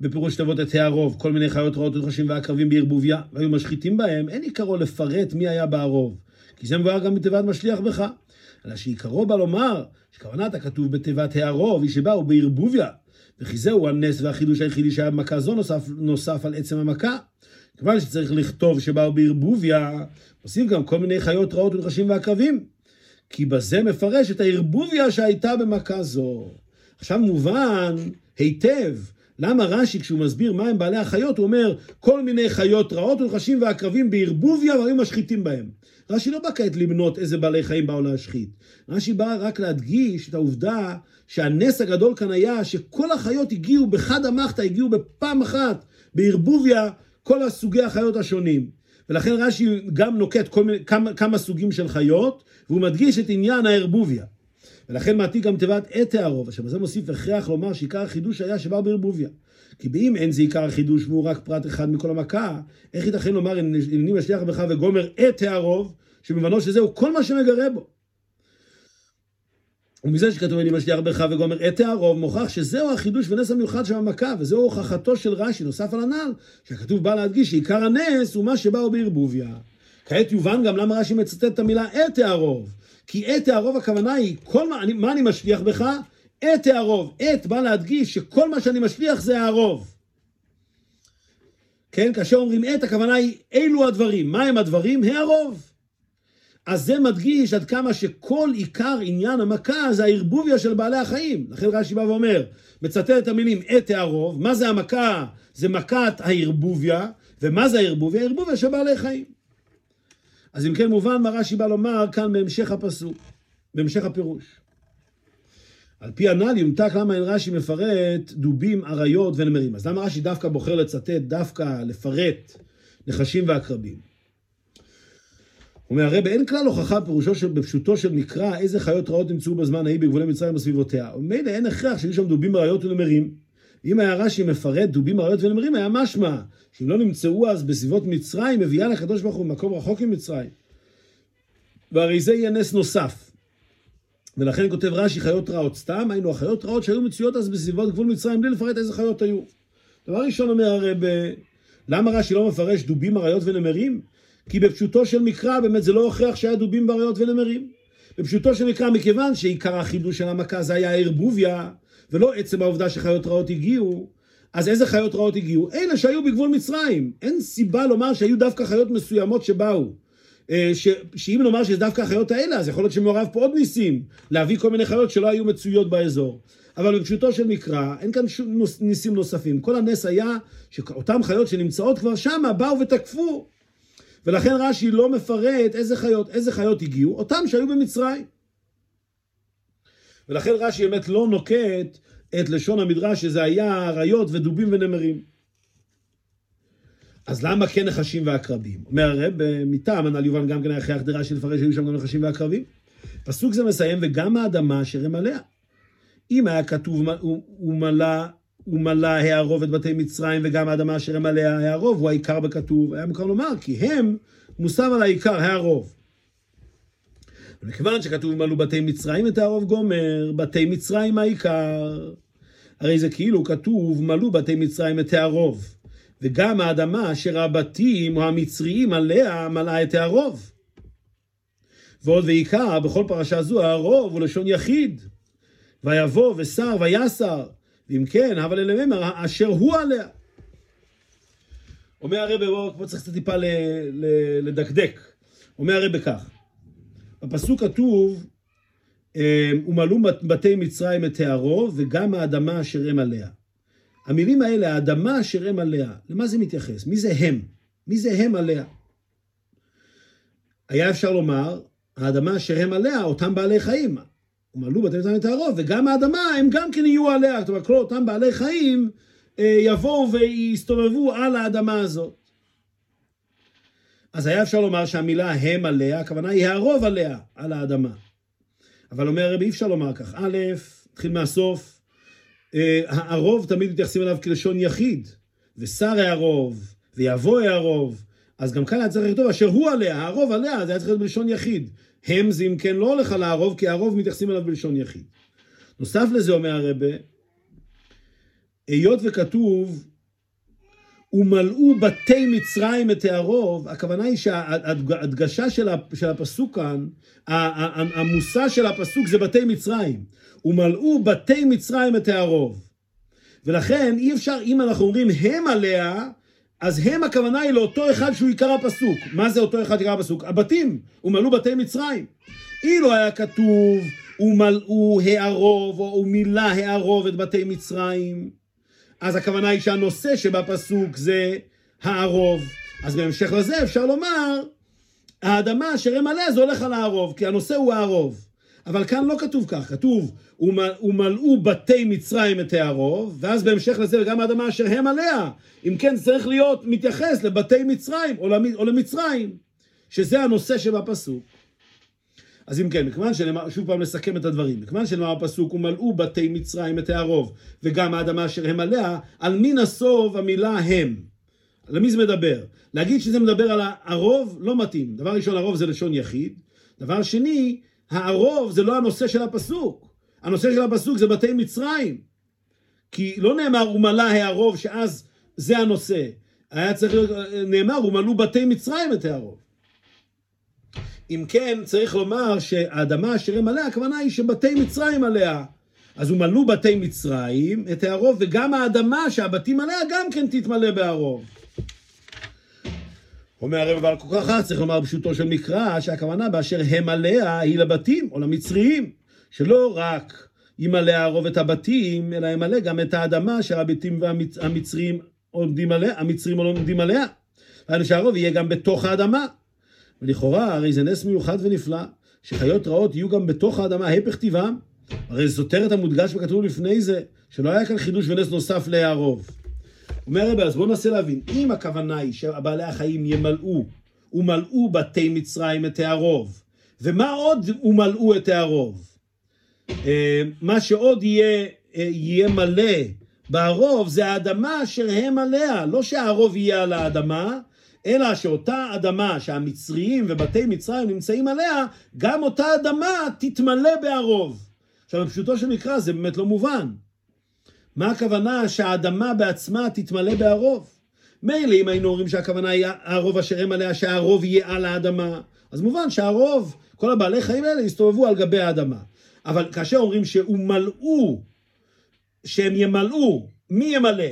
בפירוש תיבות את הערוב, כל מיני חיות רעות ודרשים ועקרבים בערבוביה, והיו משחיתים בהם, אין עיקרו לפרט מי היה בערוב, כי זה מבואר גם בתיבת משליח בך. אלא שעיקרו בא לומר, שכוונת הכתוב בתיבת הערוב היא שבאו בערבוביה, וכי זהו הנס והחידוש היחידי שהיה במכה זו נוסף, נוסף על עצם המכה. כיוון שצריך לכתוב שבאו בערבוביה, עושים גם כל מיני חיות רעות ודרשים ועקרבים. כי בזה מפרש את הערבוביה שהייתה במכה זו. עכשיו מובן היטב למה רש"י, כשהוא מסביר מה הם בעלי החיות, הוא אומר כל מיני חיות רעות ונחשים ועקרבים בערבוביה והיו משחיתים בהם. רש"י לא בא כעת למנות איזה בעלי חיים באו להשחית. רש"י בא רק להדגיש את העובדה שהנס הגדול כאן היה שכל החיות הגיעו בחד המחתא, הגיעו בפעם אחת, בערבוביה, כל הסוגי החיות השונים. ולכן רש"י גם נוקט מיני, כמה, כמה סוגים של חיות, והוא מדגיש את עניין הערבוביה. ולכן מעתיק גם תיבת את הערוב, אשר בזה מוסיף הכרח לומר שעיקר החידוש היה שבא בערבוביה. כי באם אין זה עיקר החידוש והוא רק פרט אחד מכל המכה, איך ייתכן לומר הנני משליח בך וגומר את הערוב, שמבנו שזהו כל מה שמגרה בו. ומזה שכתוב אני משליח בך וגומר את הערוב, מוכח שזהו החידוש ונס המיוחד של המכה, וזהו הוכחתו של רש"י, נוסף על הנ"ל, שהכתוב בא להדגיש שעיקר הנס הוא מה שבאו בערבוביה. כעת יובן גם למה רש"י מצטט את המילה את הערוב. כי את הערוב הכוונה היא, כל מה, אני, מה אני משליח בך? את הערוב. את בא להדגיש שכל מה שאני משליח זה הערוב. כן, כאשר אומרים את, הכוונה היא אילו הדברים. מה הם הדברים? הערוב. אז זה מדגיש עד כמה שכל עיקר עניין המכה זה הערבוביה של בעלי החיים. לכן רש"י בא ואומר, מצטט את המילים את הערוב, מה זה המכה? זה מכת הערבוביה, ומה זה הערבוביה? הערבוביה של בעלי חיים. אז אם כן מובן מה רש"י בא לומר כאן בהמשך הפסוק, בהמשך הפירוש. על פי הנ"ל יומתק למה אין רש"י מפרט דובים, אריות ונמרים. אז למה רש"י דווקא בוחר לצטט, דווקא לפרט נחשים ועקרבים? אומר הרב, אין כלל הוכחה פירושו של, בפשוטו של מקרא איזה חיות רעות נמצאו בזמן ההיא בגבולי מצרים ובסביבותיה. ומילא אין הכרח שיהיו שם דובים, אריות ונמרים. אם היה רש"י מפרט דובים, אריות ונמרים, היה משמע שאם לא נמצאו אז בסביבות מצרים, מביאה לקדוש ברוך הוא במקום רחוק ממצרים. והרי זה יהיה נס נוסף. ולכן כותב רש"י חיות רעות סתם, היינו החיות רעות שהיו מצויות אז בסביבות גבול מצרים, בלי לפרט איזה חיות היו. דבר ראשון אומר הרב, למה רש"י לא מפרש דובים, אריות ונמרים? כי בפשוטו של מקרא באמת זה לא הוכיח שהיה דובים ואריות ונמרים. בפשוטו של מקרא, מכיוון שעיקר החידוש של המכה זה היה ערבוביה, ולא עצם העובדה שחיות רעות הגיעו, אז איזה חיות רעות הגיעו? אלה שהיו בגבול מצרים. אין סיבה לומר שהיו דווקא חיות מסוימות שבאו. אה, ש, שאם נאמר שזה דווקא החיות האלה, אז יכול להיות שמעורב פה עוד ניסים, להביא כל מיני חיות שלא היו מצויות באזור. אבל בפשוטו של מקרא, אין כאן שום ניסים נוספים. כל הנס היה שאותן חיות שנמצאות כבר שמה, באו ותקפו. ולכן רש"י לא מפרט איזה חיות, איזה חיות הגיעו, אותם שהיו במצרים. ולכן רש"י באמת לא נוקט את לשון המדרש שזה היה אריות ודובים ונמרים. אז למה כן נחשים ועקרבים? אומר הרב, מטעם הנ"ל יובן גם כן היה חייך דרש"י לפרש שהיו שם גם נחשים ועקרבים. פסוק זה מסיים, וגם האדמה אשר הם עליה. אם היה כתוב ומלא ומלא הערוב את בתי מצרים וגם האדמה אשר הם עליה הערוב הוא העיקר בכתוב, היה מוכר לומר כי הם מושם על העיקר הערוב. ומכיוון שכתוב מלאו בתי מצרים את הערוב גומר, בתי מצרים העיקר. הרי זה כאילו כתוב מלאו בתי מצרים את הערוב, וגם האדמה אשר הבתים או המצריים עליה מלאה את הערוב. ועוד ועיקר בכל פרשה זו הערוב הוא לשון יחיד. ויבוא ושר ויסר ואם כן, אבל אלממר אשר הוא עליה. אומר הרב, פה צריך קצת טיפה לדקדק. אומר הרב כך, בפסוק כתוב, אה, ומלאו בתי מצרים את הערו וגם האדמה אשר הם עליה. המילים האלה, האדמה אשר הם עליה, למה זה מתייחס? מי זה הם? מי זה הם עליה? היה אפשר לומר, האדמה אשר הם עליה, אותם בעלי חיים. ומלאו בתי את הערוב, וגם האדמה, הם גם כן יהיו עליה. אומרת, כל אותם בעלי חיים אה, יבואו ויסתובבו על האדמה הזאת. אז היה אפשר לומר שהמילה הם עליה, הכוונה היא הרוב עליה, על האדמה. אבל אומר הרבי, אי אפשר לומר כך. א', נתחיל מהסוף, אה, הרוב תמיד מתייחסים אליו כלשון יחיד, ושר הערוב, ויבוא הערוב, אז גם כאן היה צריך לכתוב אשר הוא עליה, הרוב עליה, זה היה צריך להיות בלשון יחיד. הם זה אם כן לא הולך על הערוב, כי הרוב מתייחסים אליו בלשון יחיד. נוסף לזה אומר הרבה, היות וכתוב ומלאו בתי מצרים את הערוב, הכוונה היא שההדגשה של הפסוק כאן, המושא של הפסוק זה בתי מצרים. ומלאו בתי מצרים את הערוב. ולכן אי אפשר, אם אנחנו אומרים הם עליה, אז הם הכוונה היא לאותו אחד שהוא עיקר הפסוק. מה זה אותו אחד עיקר הפסוק? הבתים, ומלאו בתי מצרים. אילו היה כתוב ומלאו הערוב, או ומילא הערוב את בתי מצרים, אז הכוונה היא שהנושא שבפסוק זה הערוב. אז בהמשך לזה אפשר לומר, האדמה אשר הם עליה זה הולך על הערוב, כי הנושא הוא הערוב. אבל כאן לא כתוב כך, כתוב, ומלאו בתי מצרים את הערוב, ואז בהמשך לזה וגם האדמה אשר הם עליה. אם כן, צריך להיות מתייחס לבתי מצרים או למצרים, שזה הנושא שבפסוק. אז אם כן, מכיוון שנאמר, שוב פעם לסכם את הדברים, מכיוון שנאמר הפסוק, ומלאו בתי מצרים את הערוב, וגם האדמה אשר הם עליה, על מי נסוב המילה הם? למי זה מדבר? להגיד שזה מדבר על הערוב לא מתאים. דבר ראשון, הרוב זה לשון יחיד. דבר שני, הערוב זה לא הנושא של הפסוק. הנושא של הפסוק זה בתי מצרים. כי לא נאמר ומלא הערוב, שאז זה הנושא. היה צריך להיות, נאמר ומלאו בתי מצרים את הערוב. אם כן, צריך לומר שהאדמה אשר הם עליה, הכוונה היא שבתי מצרים עליה. אז הוא מלאו בתי מצרים את הערוב, וגם האדמה שהבתים עליה גם כן תתמלא בערוב. אומר הרב בעל כוכך, צריך לומר פשוטו של מקרא, שהכוונה באשר הם עליה היא לבתים או למצריים, שלא רק ימלא הערוב את הבתים, אלא ימלא גם את האדמה שהבתים והמצריים עומדים עליה, המצרים עומדים עליה. שהרוב יהיה גם בתוך האדמה. ולכאורה, הרי זה נס מיוחד ונפלא, שחיות רעות יהיו גם בתוך האדמה, הפך טבעם. הרי זה סותר את המודגש וכתוב לפני זה, שלא היה כאן חידוש ונס נוסף להערוב. אומר רבי, אז בואו ננסה להבין, אם הכוונה היא שבעלי החיים ימלאו, ומלאו בתי מצרים את הערוב, ומה עוד ומלאו את הערוב? אה, מה שעוד יהיה, אה, יהיה מלא בערוב זה האדמה אשר הם עליה, לא שהערוב יהיה על האדמה, אלא שאותה אדמה שהמצריים ובתי מצרים נמצאים עליה, גם אותה אדמה תתמלא בערוב. עכשיו, בפשוטו של מקרא זה באמת לא מובן. מה הכוונה שהאדמה בעצמה תתמלא בערוב? מילא אם היינו אומרים שהכוונה היא הערוב אשר הם עליה, שהערוב יהיה על האדמה, אז מובן שהערוב, כל הבעלי חיים האלה יסתובבו על גבי האדמה. אבל כאשר אומרים שהומלאו, שהם ימלאו, מי ימלא?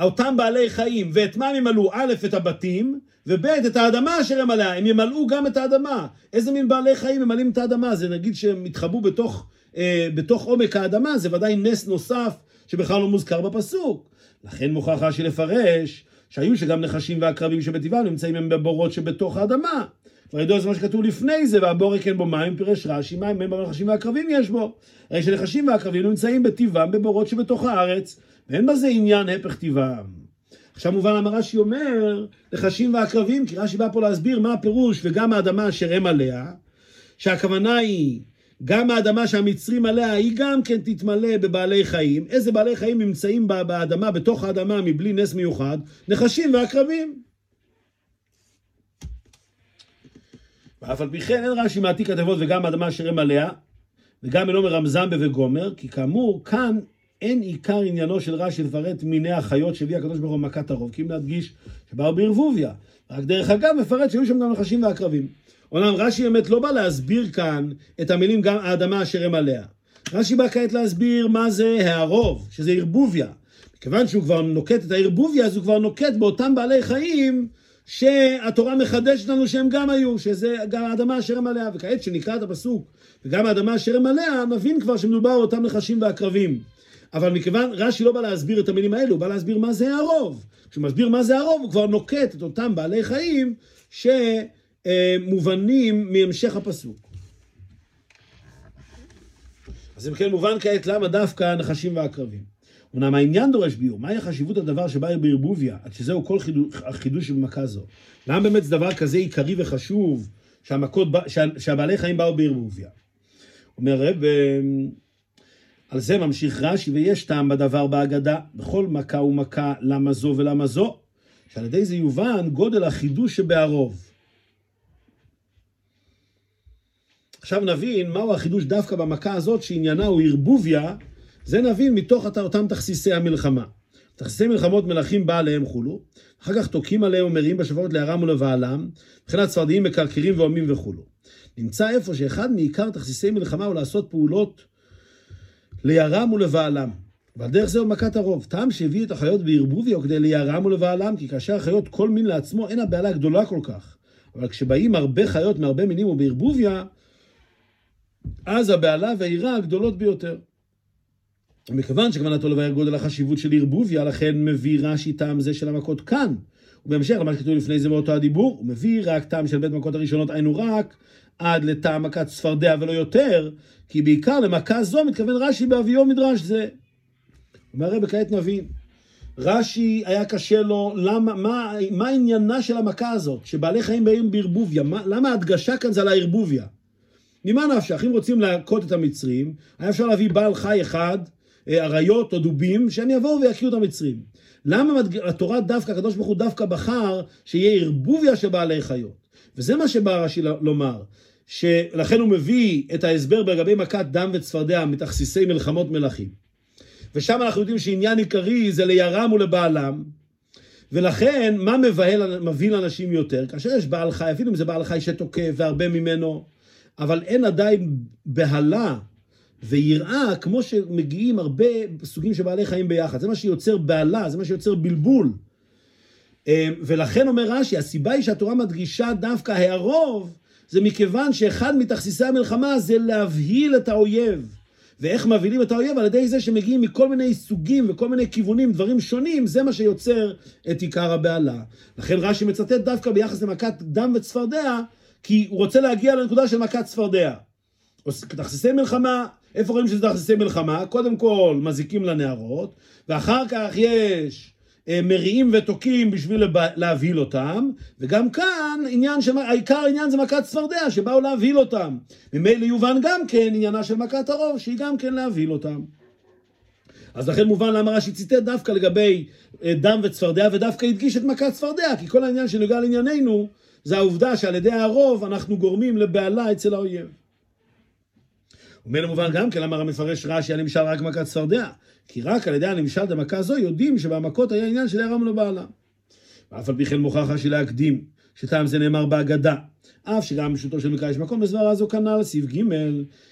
אותם בעלי חיים, ואת מה הם ימלאו? א', את הבתים, וב', את האדמה אשר הם עליה, הם ימלאו גם את האדמה. איזה מין בעלי חיים ממלאים את האדמה? זה נגיד שהם יתחבאו בתוך, אה, בתוך עומק האדמה, זה ודאי נס נוסף שבכלל לא מוזכר בפסוק. לכן מוכרח רש"י לפרש שהיו שגם נחשים ועקרבים שבטבעם נמצאים הם בבורות שבתוך האדמה. כבר ידוע זה מה שכתוב לפני זה, והבורק אין בו מים, פירש רש"י, מים אין בו נחשים ועקרבים יש בו. הרי שנחשים ועקרבים נמצאים בטבעם בבורות שבתוך הארץ, ואין בזה עניין הפך טבעם. עכשיו מובן למה רש"י אומר, נחשים ועקרבים, כי רש"י בא פה להסביר מה הפירוש וגם האדמה אשר הם עליה, שהכוונה היא גם האדמה שהמצרים עליה היא גם כן תתמלא בבעלי חיים. איזה בעלי חיים נמצאים באדמה, בתוך האדמה, מבלי נס מיוחד? נחשים ועקרבים. ואף על פי כן אין רש"י מעתיק כתבות וגם האדמה אשר הם עליה, וגם אינו מרמזם בבית גומר, כי כאמור, כאן אין עיקר עניינו של רש"י לפרט מיני החיות שהביא הקדוש ברוך הוא מכת הרוב, כי אם להדגיש שבאו בערבוביה. רק דרך אגב מפרט שהיו שם גם נחשים ועקרבים. אומנם רש"י באמת לא בא להסביר כאן את המילים גם האדמה אשר הם עליה. רש"י בא כעת להסביר מה זה הערוב, שזה ערבוביה. מכיוון שהוא כבר נוקט את הערבוביה, אז הוא כבר נוקט באותם בעלי חיים שהתורה מחדשת לנו שהם גם היו, שזה גם האדמה אשר הם עליה. וכעת שנקרא את הפסוק, וגם האדמה אשר הם עליה, נבין כבר שמדובר באותם נחשים ועקרבים. אבל מכיוון רש"י לא בא להסביר את המילים האלו, הוא בא להסביר מה זה הרוב. כשהוא מסביר מה זה הרוב, הוא כבר נוקט את אותם בעלי חיים שמובנים מהמשך הפסוק. אז אם כן מובן כעת למה דווקא נחשים ועקרבים. אמנם העניין דורש ביור, מהי החשיבות הדבר שבא בערבוביה, עד שזהו כל חידוש, החידוש במכה זו? למה באמת זה דבר כזה עיקרי וחשוב, שהמכות, שה, שהבעלי חיים באו בערבוביה? אומר רב, על זה ממשיך רש"י, ויש טעם בדבר בהגדה, בכל מכה ומכה, למה זו ולמה זו, שעל ידי זה יובן גודל החידוש שבערוב. עכשיו נבין מהו החידוש דווקא במכה הזאת, שעניינה הוא ערבוביה, זה נבין מתוך אותם תכסיסי המלחמה. תכסיסי מלחמות מלכים בא עליהם חולו, אחר כך תוקעים עליהם ומריעים בשופרות לארם ולבעלם, מבחינת צפרדעים מקרקרים והומים וכולו. נמצא איפה שאחד מעיקר תכסיסי מלחמה הוא לעשות פעולות לירם ולבעלם. ועל דרך זה הוא מכת הרוב. טעם שהביא את החיות בערבוביה כדי לירם ולבעלם, כי כאשר החיות כל מין לעצמו אין הבעלה גדולה כל כך. אבל כשבאים הרבה חיות מהרבה מינים ובערבוביה, אז הבעלה והעירה הגדולות ביותר. מכיוון שכוונתו לבאר גודל החשיבות של ערבוביה, לכן מביא רש"י טעם זה של המכות כאן. ובהמשך למה שכתוב לפני זה באותו הדיבור, הוא מביא רק טעם של בית מכות הראשונות, היינו רק עד לטעם מכת צפרדע ולא יותר, כי בעיקר למכה זו מתכוון רש"י באביו מדרש זה. אומר הרב, כעת נבין. רש"י היה קשה לו, למה, מה, מה עניינה של המכה הזאת, שבעלי חיים באים בערבוביה, מה, למה ההדגשה כאן זה על הערבוביה? ממה נפשך? אם רוצים להכות את המצרים, היה אפשר להביא בעל חי אחד, אה, אריות או דובים, שהם יבואו ויכירו את המצרים. למה התורה דווקא, הקדוש ברוך הוא דווקא בחר שיהיה ערבוביה של בעלי חיות? וזה מה שבא רש"י לומר, שלכן הוא מביא את ההסבר לגבי מכת דם וצפרדע מתכסיסי מלחמות מלכים. ושם אנחנו יודעים שעניין עיקרי זה לירם ולבעלם, ולכן מה מבהל, מבהיל אנשים יותר? כאשר יש בעל חי, אפילו אם זה בעל חי שתוקף והרבה ממנו, אבל אין עדיין בהלה ויראה כמו שמגיעים הרבה סוגים של בעלי חיים ביחד. זה מה שיוצר בהלה, זה מה שיוצר בלבול. אמ, ולכן אומר רש"י, הסיבה היא שהתורה מדגישה דווקא הערוב, זה מכיוון שאחד מתכסיסי המלחמה זה להבהיל את האויב. ואיך מבהילים את האויב? על ידי זה שמגיעים מכל מיני סוגים וכל מיני כיוונים, דברים שונים, זה מה שיוצר את עיקר הבהלה. לכן רש"י מצטט דווקא ביחס למכת דם וצפרדע, כי הוא רוצה להגיע לנקודה של מכת צפרדע. תכסיסי מלחמה, איפה רואים שזה תכסיסי מלחמה? קודם כל מזיקים לנערות, ואחר כך יש אה, מריעים ותוקים בשביל להבהיל אותם, וגם כאן עניין, העיקר העניין זה מכת צפרדע, שבאו להבהיל אותם. ממילא יובן גם כן עניינה של מכת הרוב, שהיא גם כן להבהיל אותם. אז לכן מובן למה רש"י ציטט דווקא לגבי אה, דם וצפרדע, ודווקא הדגיש את מכת צפרדע, כי כל העניין שנוגע לענייננו, זה העובדה שעל ידי הרוב אנחנו גורמים לבהלה אצל האויב. ומילא מובן גם כן למה מפרש רש"י הנמשל רק מכת צפרדע, כי רק על ידי הנמשל דמכה זו יודעים שבמכות היה עניין של הרם לבעלה. ואף על פי כן מוכרח רש"י להקדים, שטעם זה נאמר בהגדה, אף שגם בפשוטו של מקרא יש מקום בסברה זו כנ"ל, סעיף ג',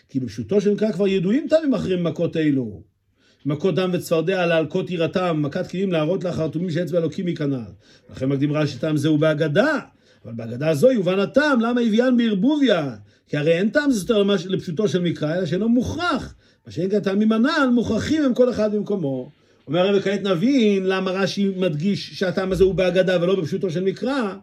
כי בפשוטו של מקרא כבר ידועים טעמים אחרים מכות אלו. מכות דם וצפרדע להלקות יראתם, מכת כלים להראות לחרטומים שאצבע אלוקים היא כנ"ל. לכן מקדים רש"י טעם זהו בהגדה, אבל בהגדה זו יובן הטעם למה הביאן בערבוביה, כי הרי אין טעם זה יותר לפשוטו של מקרא, אלא שאינו מוכרח. מה שאין כאן טעמים הנ"ל, מוכרחים הם כל אחד במקומו. אומר הרב, כעת נבין למה רש"י מדגיש שהטעם הזה הוא בהגדה ולא בפשוטו של מקרא,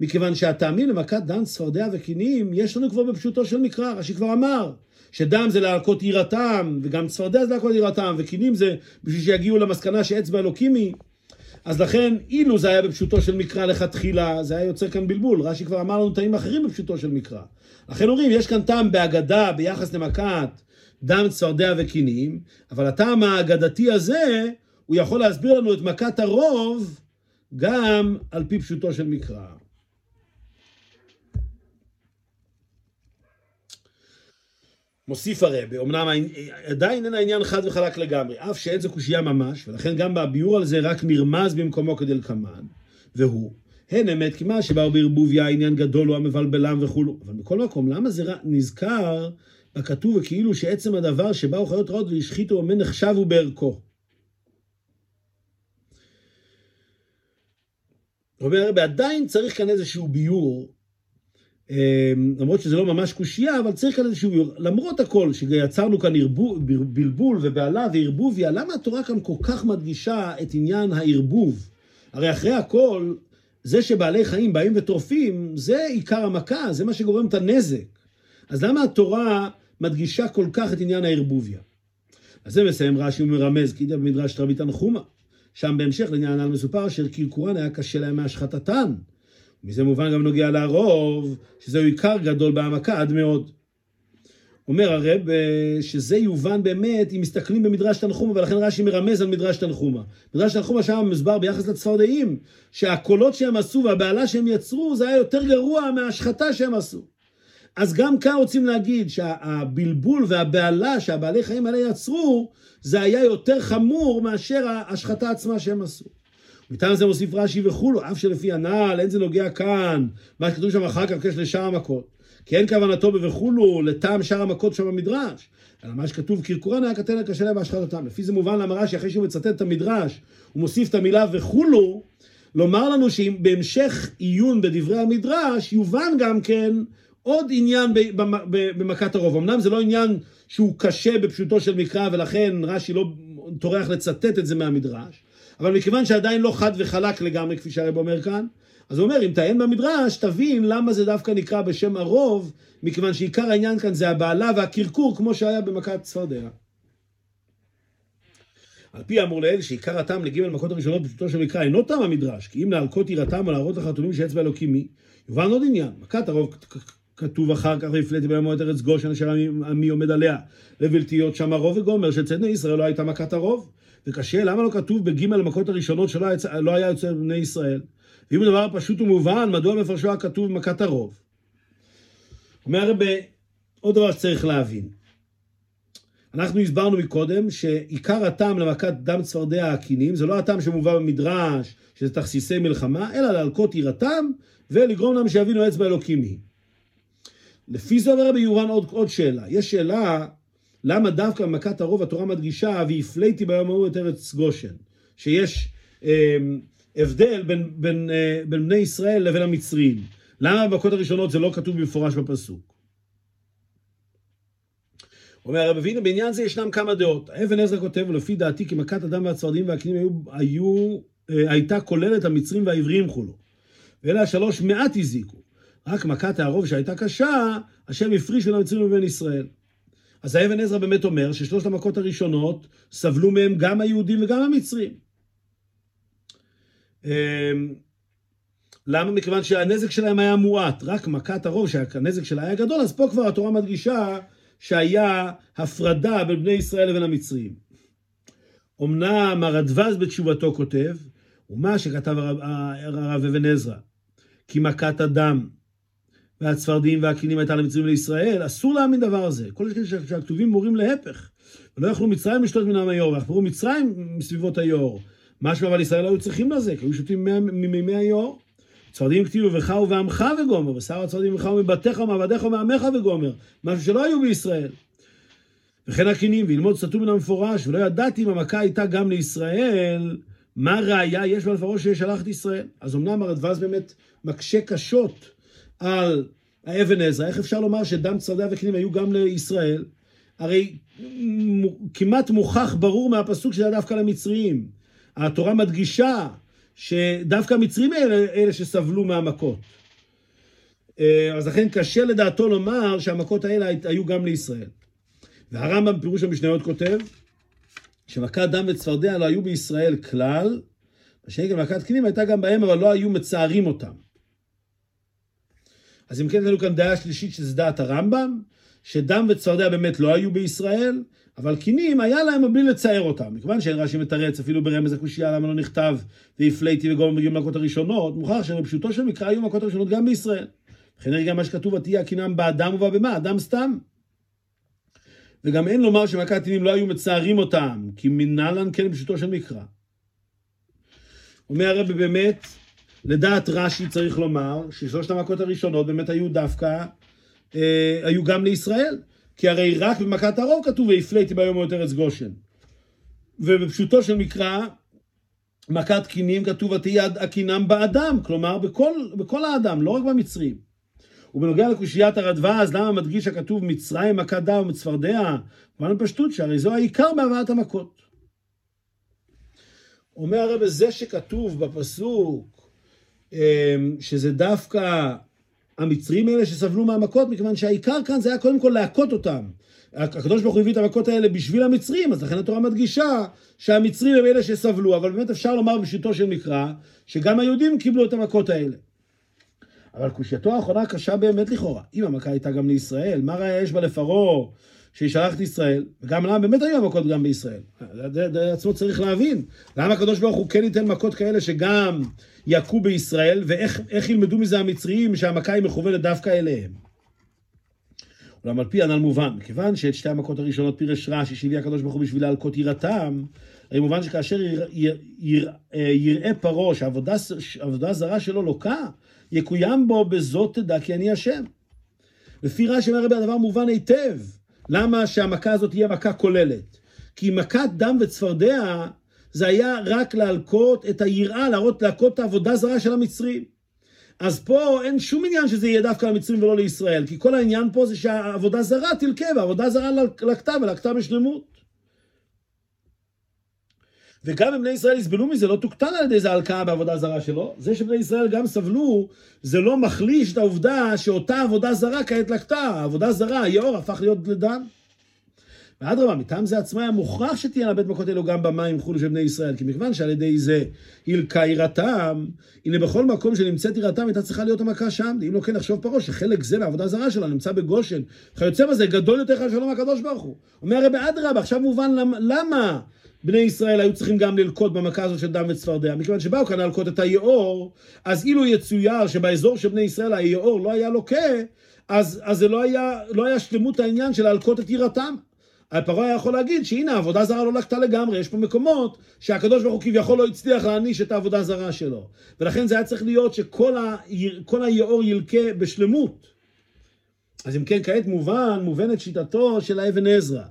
מכיוון שהטעמים למכת דם, צפרדע וקינים, יש לנו כבר בפשוטו של מקרא, רש"י כבר אמר. שדם זה להלקות יראתם, וגם צפרדע זה להלקות יראתם, וקינים זה בשביל שיגיעו למסקנה שאצבע אלוקים היא. אז לכן, אילו זה היה בפשוטו של מקרא לכתחילה, זה היה יוצר כאן בלבול. רש"י כבר אמר לנו טעמים אחרים בפשוטו של מקרא. לכן אומרים, יש כאן טעם בהגדה ביחס למכת דם, צפרדע וקינים, אבל הטעם האגדתי הזה, הוא יכול להסביר לנו את מכת הרוב גם על פי פשוטו של מקרא. מוסיף הרבה, אמנם עדיין אין העניין חד וחלק לגמרי, אף שאין זו קושייה ממש, ולכן גם בביאור על זה רק נרמז במקומו כדלקמן, והוא, הן אמת כי מה שבאו בערבוביה עניין גדול הוא המבלבלם וכולו, אבל מכל מקום, למה זה נזכר בכתוב וכאילו שעצם הדבר שבאו חיות רעות והשחיתו ומה נחשבו בערכו? אומר הרבה, עדיין צריך כאן איזשהו ביור למרות שזה לא ממש קושייה, אבל צריך כאן איזשהו, למרות הכל, שיצרנו כאן ערבוב, בלבול ובהלה וערבוביה, למה התורה כאן כל כך מדגישה את עניין הערבוב? הרי אחרי הכל, זה שבעלי חיים באים וטורפים, זה עיקר המכה, זה מה שגורם את הנזק. אז למה התורה מדגישה כל כך את עניין הערבוביה? אז זה מסיים רש"י ומרמז, כי במדרש רבי תנחומה. שם בהמשך לעניין הנ"ל מסופר אשר קרקורן היה קשה להם מהשחטתן. מזה מובן גם נוגע לרוב, שזהו עיקר גדול בהעמקה עד מאוד. אומר הרב אה, שזה יובן באמת אם מסתכלים במדרש תנחומה, ולכן רש"י מרמז על מדרש תנחומה. מדרש תנחומה שם מוסבר ביחס לצפרדעים, שהקולות שהם עשו והבהלה שהם יצרו, זה היה יותר גרוע מההשחתה שהם עשו. אז גם כאן רוצים להגיד שהבלבול והבהלה שהבעלי חיים האלה יצרו, זה היה יותר חמור מאשר ההשחתה עצמה שהם עשו. מטעם זה מוסיף רש"י וכולו, אף שלפי הנ"ל, אין זה נוגע כאן, מה שכתוב שם אחר כך בקשר לשאר המכות. כי אין כוונתו ב"וכולו" לטעם שאר המכות שם במדרש, אלא מה שכתוב, קרקורן היה קטן הקשה להם בהשחתתם. לפי זה מובן למה רש"י, אחרי שהוא מצטט את המדרש, הוא מוסיף את המילה "וכולו", לומר לנו שאם בהמשך עיון בדברי המדרש, יובן גם כן עוד עניין במכת הרוב. אמנם זה לא עניין שהוא קשה בפשוטו של מקרא, ולכן רש"י לא טורח לצטט את זה מהמדרש, אבל מכיוון שעדיין לא חד וחלק לגמרי, כפי שהרב אומר כאן, אז הוא אומר, אם תעיין במדרש, תבין למה זה דווקא נקרא בשם הרוב, מכיוון שעיקר העניין כאן זה הבעלה והקרקור, כמו שהיה במכת צפרדע. על פי האמור לאל, שעיקר הטעם לגימל המכות הראשונות בפשוטו של מקרא אינו טעם המדרש, כי אם להלקות יראתם או להראות לחתומים שאצבע אלוקים מי, יובן עוד עניין. מכת הרוב כתוב אחר כך, והפליתי ביום את ארץ גושן אשר עמי עומד עליה, לבלתיות שם הרוב וגומר, שאצל בני ישראל לא הייתה מכת הרוב. וקשה, למה לא כתוב בגימל המכות הראשונות שלא לא היה יוצא בני ישראל? ואם הדבר פשוט ומובן, מדוע מפרשו הכתוב מכת הרוב? אומר הרבה, עוד דבר שצריך להבין. אנחנו הסברנו מקודם שעיקר הטעם למכת דם צפרדע הקינים זה לא הטעם שמובא במדרש, שזה תכסיסי מלחמה, אלא להלקות יראתם ולגרום להם שיבינו אצבע אלוקים היא. לפי זה אומר רבי יורן עוד, עוד שאלה. יש שאלה למה דווקא במכת הרוב התורה מדגישה והפליתי ביום ההוא את ארץ גושן, שיש אה, הבדל בין, בין, אה, בין בני ישראל לבין המצרים. למה במכות הראשונות זה לא כתוב במפורש בפסוק? אומר הרב אבינו, בעניין זה ישנם כמה דעות. אבן עזרא כותב, ולפי דעתי כי מכת הדם והצפרדים והקנים היו, היו, אה, הייתה כוללת המצרים והעברים כולו. ואלה השלוש מעט הזיקו. רק מכת הערוב שהייתה קשה, השם הפריש בין המצרים ובין ישראל. אז האבן עזרא באמת אומר ששלושת המכות הראשונות סבלו מהם גם היהודים וגם המצרים. אמ, למה? מכיוון שהנזק שלהם היה מועט, רק מכת הרוב, שהנזק שלה היה גדול, אז פה כבר התורה מדגישה שהיה הפרדה בין בני ישראל לבין המצרים. אמנם הרדווז בתשובתו כותב, ומה שכתב הרב אבן עזרא, כי מכת הדם והצפרדים והקינים הייתה למצרים לישראל, אסור להאמין דבר הזה. כל זה שהכתובים מורים להפך. ולא יכלו מצרים לשתות מן העם היאור, ויחפרו מצרים מסביבות היאור. משמע אבל ישראל היו צריכים לזה, כי היו שותים ממימי היאור. צפרדים כתיבו בך ובעמך וגומר, ושר הצפרדים ממך ומבתיך ומעבדיך ומעמך וגומר. משהו שלא היו בישראל. וכן הקינים, וילמוד סתום מן המפורש, ולא ידעתי אם המכה הייתה גם לישראל, מה ראיה יש בה לפרעה שישלח את ישראל. אז אמנם הרדווז באמת מקשה קשות על האבן עזרא, איך אפשר לומר שדם צרדע וכלים היו גם לישראל? הרי כמעט מוכח ברור מהפסוק שזה דווקא למצריים. התורה מדגישה שדווקא המצרים אלה, אלה שסבלו מהמכות. אה, אז לכן קשה לדעתו לומר שהמכות האלה היו גם לישראל. והרמב"ם בפירוש המשניות כותב שמכת דם וצפרדע לא היו בישראל כלל, שנקרא מכת כלים הייתה גם בהם, אבל לא היו מצערים אותם. אז אם כן, יש לנו כאן דעה שלישית שזה דעת הרמב"ם, שדם וצפרדע באמת לא היו בישראל, אבל קינים היה להם בלי לצייר אותם. מכיוון שאין רש"י מתרץ אפילו ברמז הקושייה למה לא נכתב והפליתי וגומר בגיל מכות הראשונות, מוכרח שבפשוטו של מקרא היו מכות הראשונות גם בישראל. וכן גם מה שכתוב ותהיה הקינם באדם ובבהמה, אדם סתם. וגם אין לומר שמכת קינים לא היו מצערים אותם, כי מנהלן כן בפשוטו של מקרא. אומר הרבי באמת, לדעת רש"י צריך לומר ששלושת המכות הראשונות באמת היו דווקא, אה, היו גם לישראל. כי הרי רק במכת הרוב כתוב והפליתי ביום מאוד ארץ גושן. ובפשוטו של מקרא, מכת קינים כתוב ותהי הקינם באדם, כלומר בכל, בכל האדם, לא רק במצרים. ובנוגע לקושיית הרדווז, למה מדגיש הכתוב מצרים מכת דם ומצפרדע? כמובן בפשטות שהרי זו העיקר בהבאת המכות. אומר הרב זה שכתוב בפסוק שזה דווקא המצרים האלה שסבלו מהמכות, מכיוון שהעיקר כאן זה היה קודם כל להכות אותם. הקדוש ברוך הוא הביא את המכות האלה בשביל המצרים, אז לכן התורה מדגישה שהמצרים הם אלה שסבלו, אבל באמת אפשר לומר בשיטו של מקרא, שגם היהודים קיבלו את המכות האלה. אבל קושייתו האחרונה קשה באמת לכאורה. אם המכה הייתה גם לישראל, מה ראה יש בה לפרעה שישלח את ישראל? וגם למה באמת היו המכות גם בישראל? זה עצמו צריך להבין. למה הקדוש ברוך הוא כן ייתן מכות כאלה שגם יכו בישראל, ואיך ילמדו מזה המצרים שהמכה היא מכוונת דווקא אליהם? אולם על פי הנ"ל מובן, מכיוון שאת שתי המכות הראשונות פירש רש"י שהביא הקדוש ברוך הוא בשביל להלקות יראתם, הרי מובן שכאשר יראה פרעה שהעבודה זרה שלו לוקה, יקוים בו בזאת תדע כי אני השם. לפי רש"י אומר רבי הדבר מובן היטב, למה שהמכה הזאת תהיה מכה כוללת? כי מכת דם וצפרדע זה היה רק להלקות את היראה, להראות, להכות את העבודה זרה של המצרים. אז פה אין שום עניין שזה יהיה דווקא למצרים ולא לישראל, כי כל העניין פה זה שהעבודה זרה תלקה, והעבודה זרה לקטה ולקטה בשלמות. וגם אם בני ישראל יסבלו מזה, לא תוקטן על ידי איזה הלקאה בעבודה זרה שלו. זה שבני ישראל גם סבלו, זה לא מחליש את העובדה שאותה עבודה זרה כעת לקטה. העבודה זרה, היאור, הפך להיות לדם. ואדרבה, מטעם זה עצמה היה מוכרח שתהיינה בית מכות אלו גם במים חולו של בני ישראל, כי מכיוון שעל ידי זה הילקה יראתם, הנה בכל מקום שנמצאת יראתם הייתה צריכה להיות המכה שם, אם לא כן לחשוב פרעה שחלק זה מהעבודה זרה שלה נמצא בגושן, וכיוצא בזה גדול יותר חשוב מהקדוש ברוך הוא. אומר הרי באדרבה, עכשיו מובן למה, למה בני ישראל היו צריכים גם ללקוט במכה הזאת של דם וצפרדע, מכיוון שבאו כאן ללקוט את היאור, אז אילו יצויר שבאזור של בני ישראל היאור לא היה לוקה, אז, אז זה לא היה, לא היה שלמות העניין של להלקוט את יראתם. הפרעה היה יכול להגיד שהנה העבודה זרה לא לקטה לגמרי, יש פה מקומות שהקדוש ברוך הוא כביכול לא הצליח להעניש את העבודה זרה שלו. ולכן זה היה צריך להיות שכל היאור ילקה בשלמות. אז אם כן, כעת מובן, מובנת שיטתו של האבן עזרא.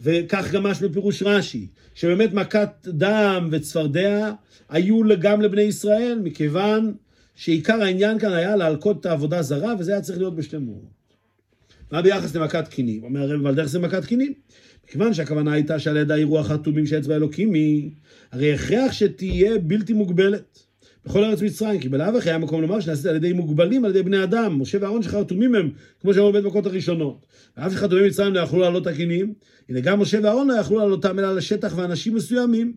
וכך גם משהו בפירוש רש"י, שבאמת מכת דם וצפרדע היו גם לבני ישראל, מכיוון שעיקר העניין כאן היה להלקות את העבודה זרה, וזה היה צריך להיות בשלמות. מה ביחס למכת קינים? אומר הרב, אבל זה מכת קינים. מכיוון שהכוונה הייתה שעל ידי אירוח חתומים שאצבע אלוקים היא, הרי הכרח שתהיה בלתי מוגבלת. בכל ארץ מצרים, כי בלאו הכי היה מקום לומר שנעשית על ידי מוגבלים על ידי בני אדם, משה ואהרון שחרטומים הם, כמו שאמרו בבית מכות הראשונות. ואף שחתומים מצרים לא יכלו לעלות תקינים, הנה גם משה ואהרון לא יכלו לעלותם אלא לשטח ואנשים מסוימים.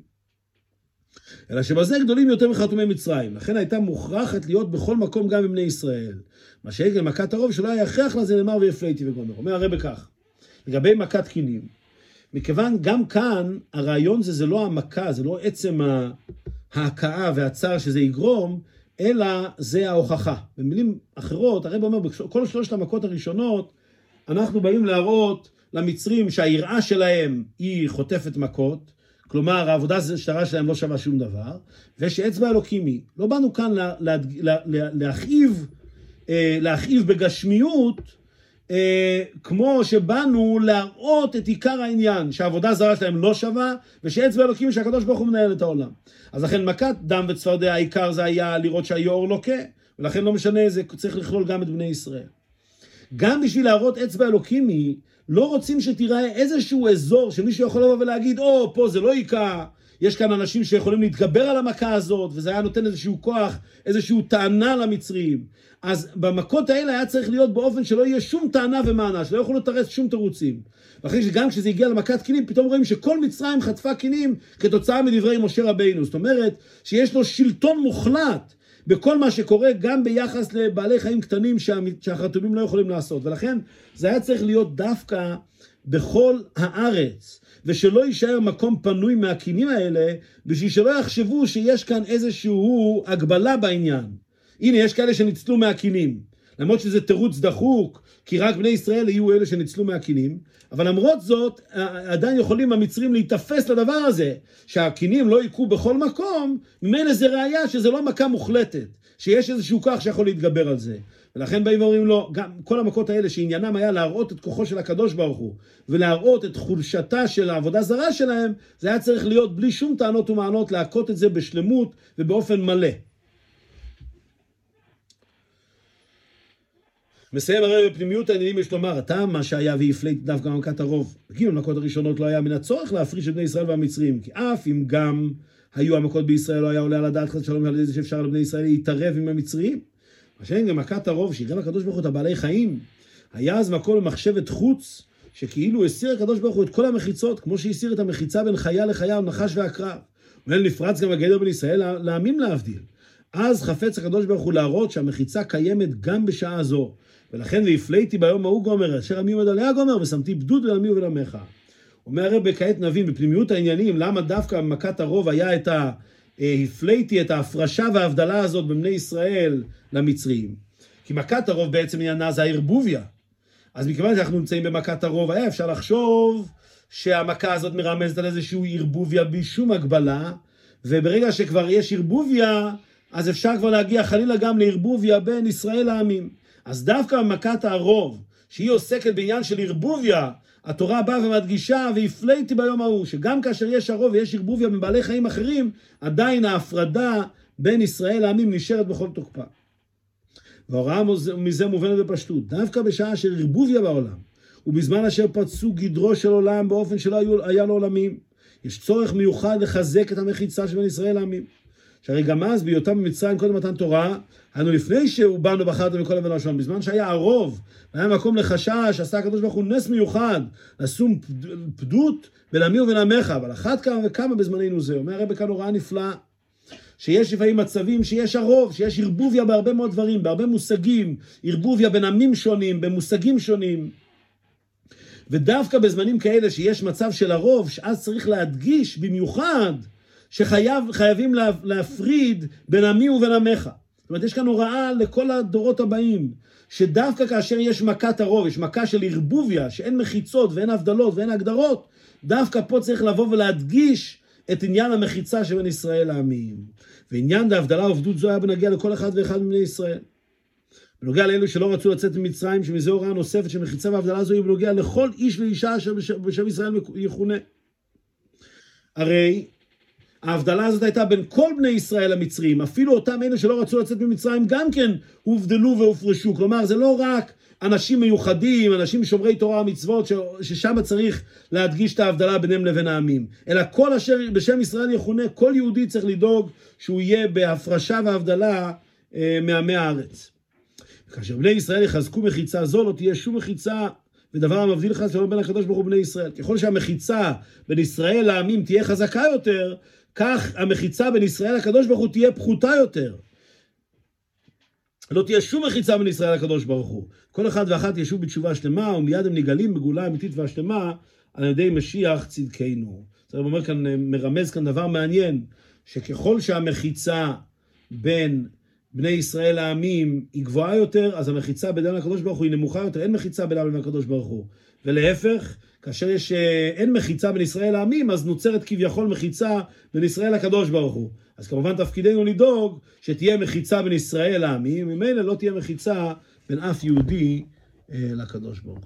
אלא שבזה גדולים יותר מחתומי מצרים. לכן הייתה מוכרחת להיות בכל מקום גם בבני ישראל. מה שהגל מכת הרוב שלא היה הכרח לזה נאמר ויפליתי וגומר. אומר הרב כך, לגבי מכת קינים, מכיוון גם כאן הרעיון זה, זה לא המכה, זה לא עצם ההכאה והצער שזה יגרום, אלא זה ההוכחה. במילים אחרות, הרב אומר, בכל שלושת המכות הראשונות, אנחנו באים להראות למצרים שהיראה שלהם היא חוטפת מכות, כלומר העבודה השטרה שלהם לא שווה שום דבר, ושאצבע אלוקים היא. לא באנו כאן לה, לה, לה, לה, להכאיב, אה, להכאיב בגשמיות, אה, כמו שבאנו להראות את עיקר העניין, שהעבודה הזרה שלהם לא שווה, ושאצבע אלוקים שהקדוש ברוך הוא מנהל את העולם. אז לכן מכת דם וצפרדע, העיקר זה היה לראות שהיאור לוקה, ולכן לא משנה, זה צריך לכלול גם את בני ישראל. גם בשביל להראות אצבע אלוקים היא, לא רוצים שתיראה איזשהו אזור שמישהו יכול לבוא ולהגיד, או, oh, פה זה לא היכה, יש כאן אנשים שיכולים להתגבר על המכה הזאת, וזה היה נותן איזשהו כוח, איזשהו טענה למצרים. אז במכות האלה היה צריך להיות באופן שלא יהיה שום טענה ומענה, שלא יכולו לתרץ שום תירוצים. ואחרי שגם כשזה הגיע למכת קינים, פתאום רואים שכל מצרים חטפה קינים כתוצאה מדברי משה רבינו. זאת אומרת, שיש לו שלטון מוחלט. בכל מה שקורה, גם ביחס לבעלי חיים קטנים שהחתומים לא יכולים לעשות. ולכן זה היה צריך להיות דווקא בכל הארץ, ושלא יישאר מקום פנוי מהקינים האלה, בשביל שלא יחשבו שיש כאן איזושהי הגבלה בעניין. הנה, יש כאלה שניצלו מהקינים. למרות שזה תירוץ דחוק, כי רק בני ישראל יהיו אלה שניצלו מהקינים, אבל למרות זאת, עדיין יכולים המצרים להיתפס לדבר הזה, שהקינים לא ייכו בכל מקום, ממילא זה ראייה שזה לא מכה מוחלטת, שיש איזשהו כוח שיכול להתגבר על זה. ולכן באים ואומרים לו, גם כל המכות האלה שעניינם היה להראות את כוחו של הקדוש ברוך הוא, ולהראות את חולשתה של העבודה זרה שלהם, זה היה צריך להיות בלי שום טענות ומענות, להכות את זה בשלמות ובאופן מלא. מסיים הרי בפנימיות העניינים יש לומר, הטעם מה שהיה והפלית דווקא מכת הרוב. בגין המכות הראשונות לא היה מן הצורך להפריש את בני ישראל והמצרים, כי אף אם גם היו המכות בישראל, לא היה עולה על הדעת חס שלום על ידי שאפשר לבני ישראל להתערב עם המצרים. מה שאין גם מכת הרוב, שיראה הקדוש ברוך הוא את הבעלי חיים, היה אז מקום למחשבת חוץ, שכאילו הסיר הקדוש ברוך הוא את כל המחיצות, כמו שהסיר את המחיצה בין חיה לחיה, נחש ועקרב. ואין נפרץ גם הגדר בין ישראל לעמים להבדיל. אז חפץ הקדוש ברוך הוא להראות שהמחיצה קיימת גם בשעה זו. ולכן והפליתי ביום ההוא גומר, אשר עמי עומד עליה גומר, ושמתי בדוד לעמי ולעמך. אומר הרב, כעת נבין בפנימיות העניינים, למה דווקא במכת הרוב היה את ה... הפליתי את ההפרשה וההבדלה הזאת בין ישראל למצרים. כי מכת הרוב בעצם עניינה זה הערבוביה. אז מכיוון שאנחנו נמצאים במכת הרוב, היה אפשר לחשוב שהמכה הזאת מרמזת על איזשהו ערבוביה בלי שום הגבלה, וברגע שכבר יש ערבוביה, אז אפשר כבר להגיע חלילה גם לערבוביה בין ישראל לעמים. אז דווקא במכת הרוב, שהיא עוסקת בעניין של ערבוביה, התורה באה ומדגישה, והפליתי ביום ההוא, שגם כאשר יש הרוב ויש ערבוביה מבעלי חיים אחרים, עדיין ההפרדה בין ישראל לעמים נשארת בכל תוקפה. וההוראה מזה מובנת בפשטות, דווקא בשעה של ערבוביה בעולם, ובזמן אשר פצעו גדרו של עולם באופן שלא היה לו עולמים, יש צורך מיוחד לחזק את המחיצה של בין ישראל לעמים. שהרי גם אז, בהיותם במצרים קודם מתן תורה, היינו לפני שהוא באנו בחרתם מכל לבן ראשון, בזמן שהיה הרוב, והיה מקום לחשש, עשה הקדוש ברוך הוא נס מיוחד, לשום פדות בין עמי ובין עמך, אבל אחת כמה וכמה בזמננו זה. אומר הרב כאן הוראה נפלאה, שיש לפעמים מצבים שיש הרוב, שיש ערבוביה בהרבה מאוד דברים, בהרבה מושגים, ערבוביה בין עמים שונים, במושגים שונים. ודווקא בזמנים כאלה שיש מצב של הרוב, שאז צריך להדגיש במיוחד שחייבים להפריד בין עמי ובין עמך. זאת אומרת, יש כאן הוראה לכל הדורות הבאים, שדווקא כאשר יש מכת הרוב, יש מכה של ערבוביה, שאין מחיצות ואין הבדלות ואין הגדרות, דווקא פה צריך לבוא ולהדגיש את עניין המחיצה שבין ישראל לעמים. ועניין ההבדלה ועובדות זו היה בנגיע לכל אחד ואחד מבני ישראל. בנוגע לאלו שלא רצו לצאת ממצרים, שמזה הוראה נוספת שמחיצה והבדלה זו היא בנוגע לכל איש ואישה אשר בשם ישראל יכונה. הרי ההבדלה הזאת הייתה בין כל בני ישראל המצרים, אפילו אותם אלה שלא רצו לצאת ממצרים גם כן הובדלו והופרשו. כלומר, זה לא רק אנשים מיוחדים, אנשים שומרי תורה ומצוות, ששם צריך להדגיש את ההבדלה ביניהם לבין העמים, אלא כל אשר בשם ישראל יכונה, כל יהודי צריך לדאוג שהוא יהיה בהפרשה והבדלה אה, מעמי הארץ. כאשר בני ישראל יחזקו מחיצה זו, לא תהיה שום מחיצה ודבר המבדיל חס ושלום בין הקדוש ברוך הוא ובני ישראל. ככל שהמחיצה בין ישראל לעמים תהיה חזקה יותר, כך המחיצה בין ישראל לקדוש ברוך הוא תהיה פחותה יותר. לא תהיה שום מחיצה בין ישראל לקדוש ברוך הוא. כל אחד ואחת ישוב בתשובה שלמה, ומיד הם נגלים בגאולה אמיתית והשלמה על ידי משיח צדקנו. זה אומר כאן, מרמז כאן דבר מעניין, שככל שהמחיצה בין בני ישראל העמים היא גבוהה יותר, אז המחיצה בידם לקדוש ברוך הוא היא נמוכה יותר, אין מחיצה לבין הקדוש ברוך הוא. ולהפך, כאשר יש, אה, אין מחיצה בין ישראל לעמים, אז נוצרת כביכול מחיצה בין ישראל לקדוש ברוך הוא. אז כמובן תפקידנו לדאוג שתהיה מחיצה בין ישראל לעמים, ממילא לא תהיה מחיצה בין אף יהודי אה, לקדוש ברוך הוא.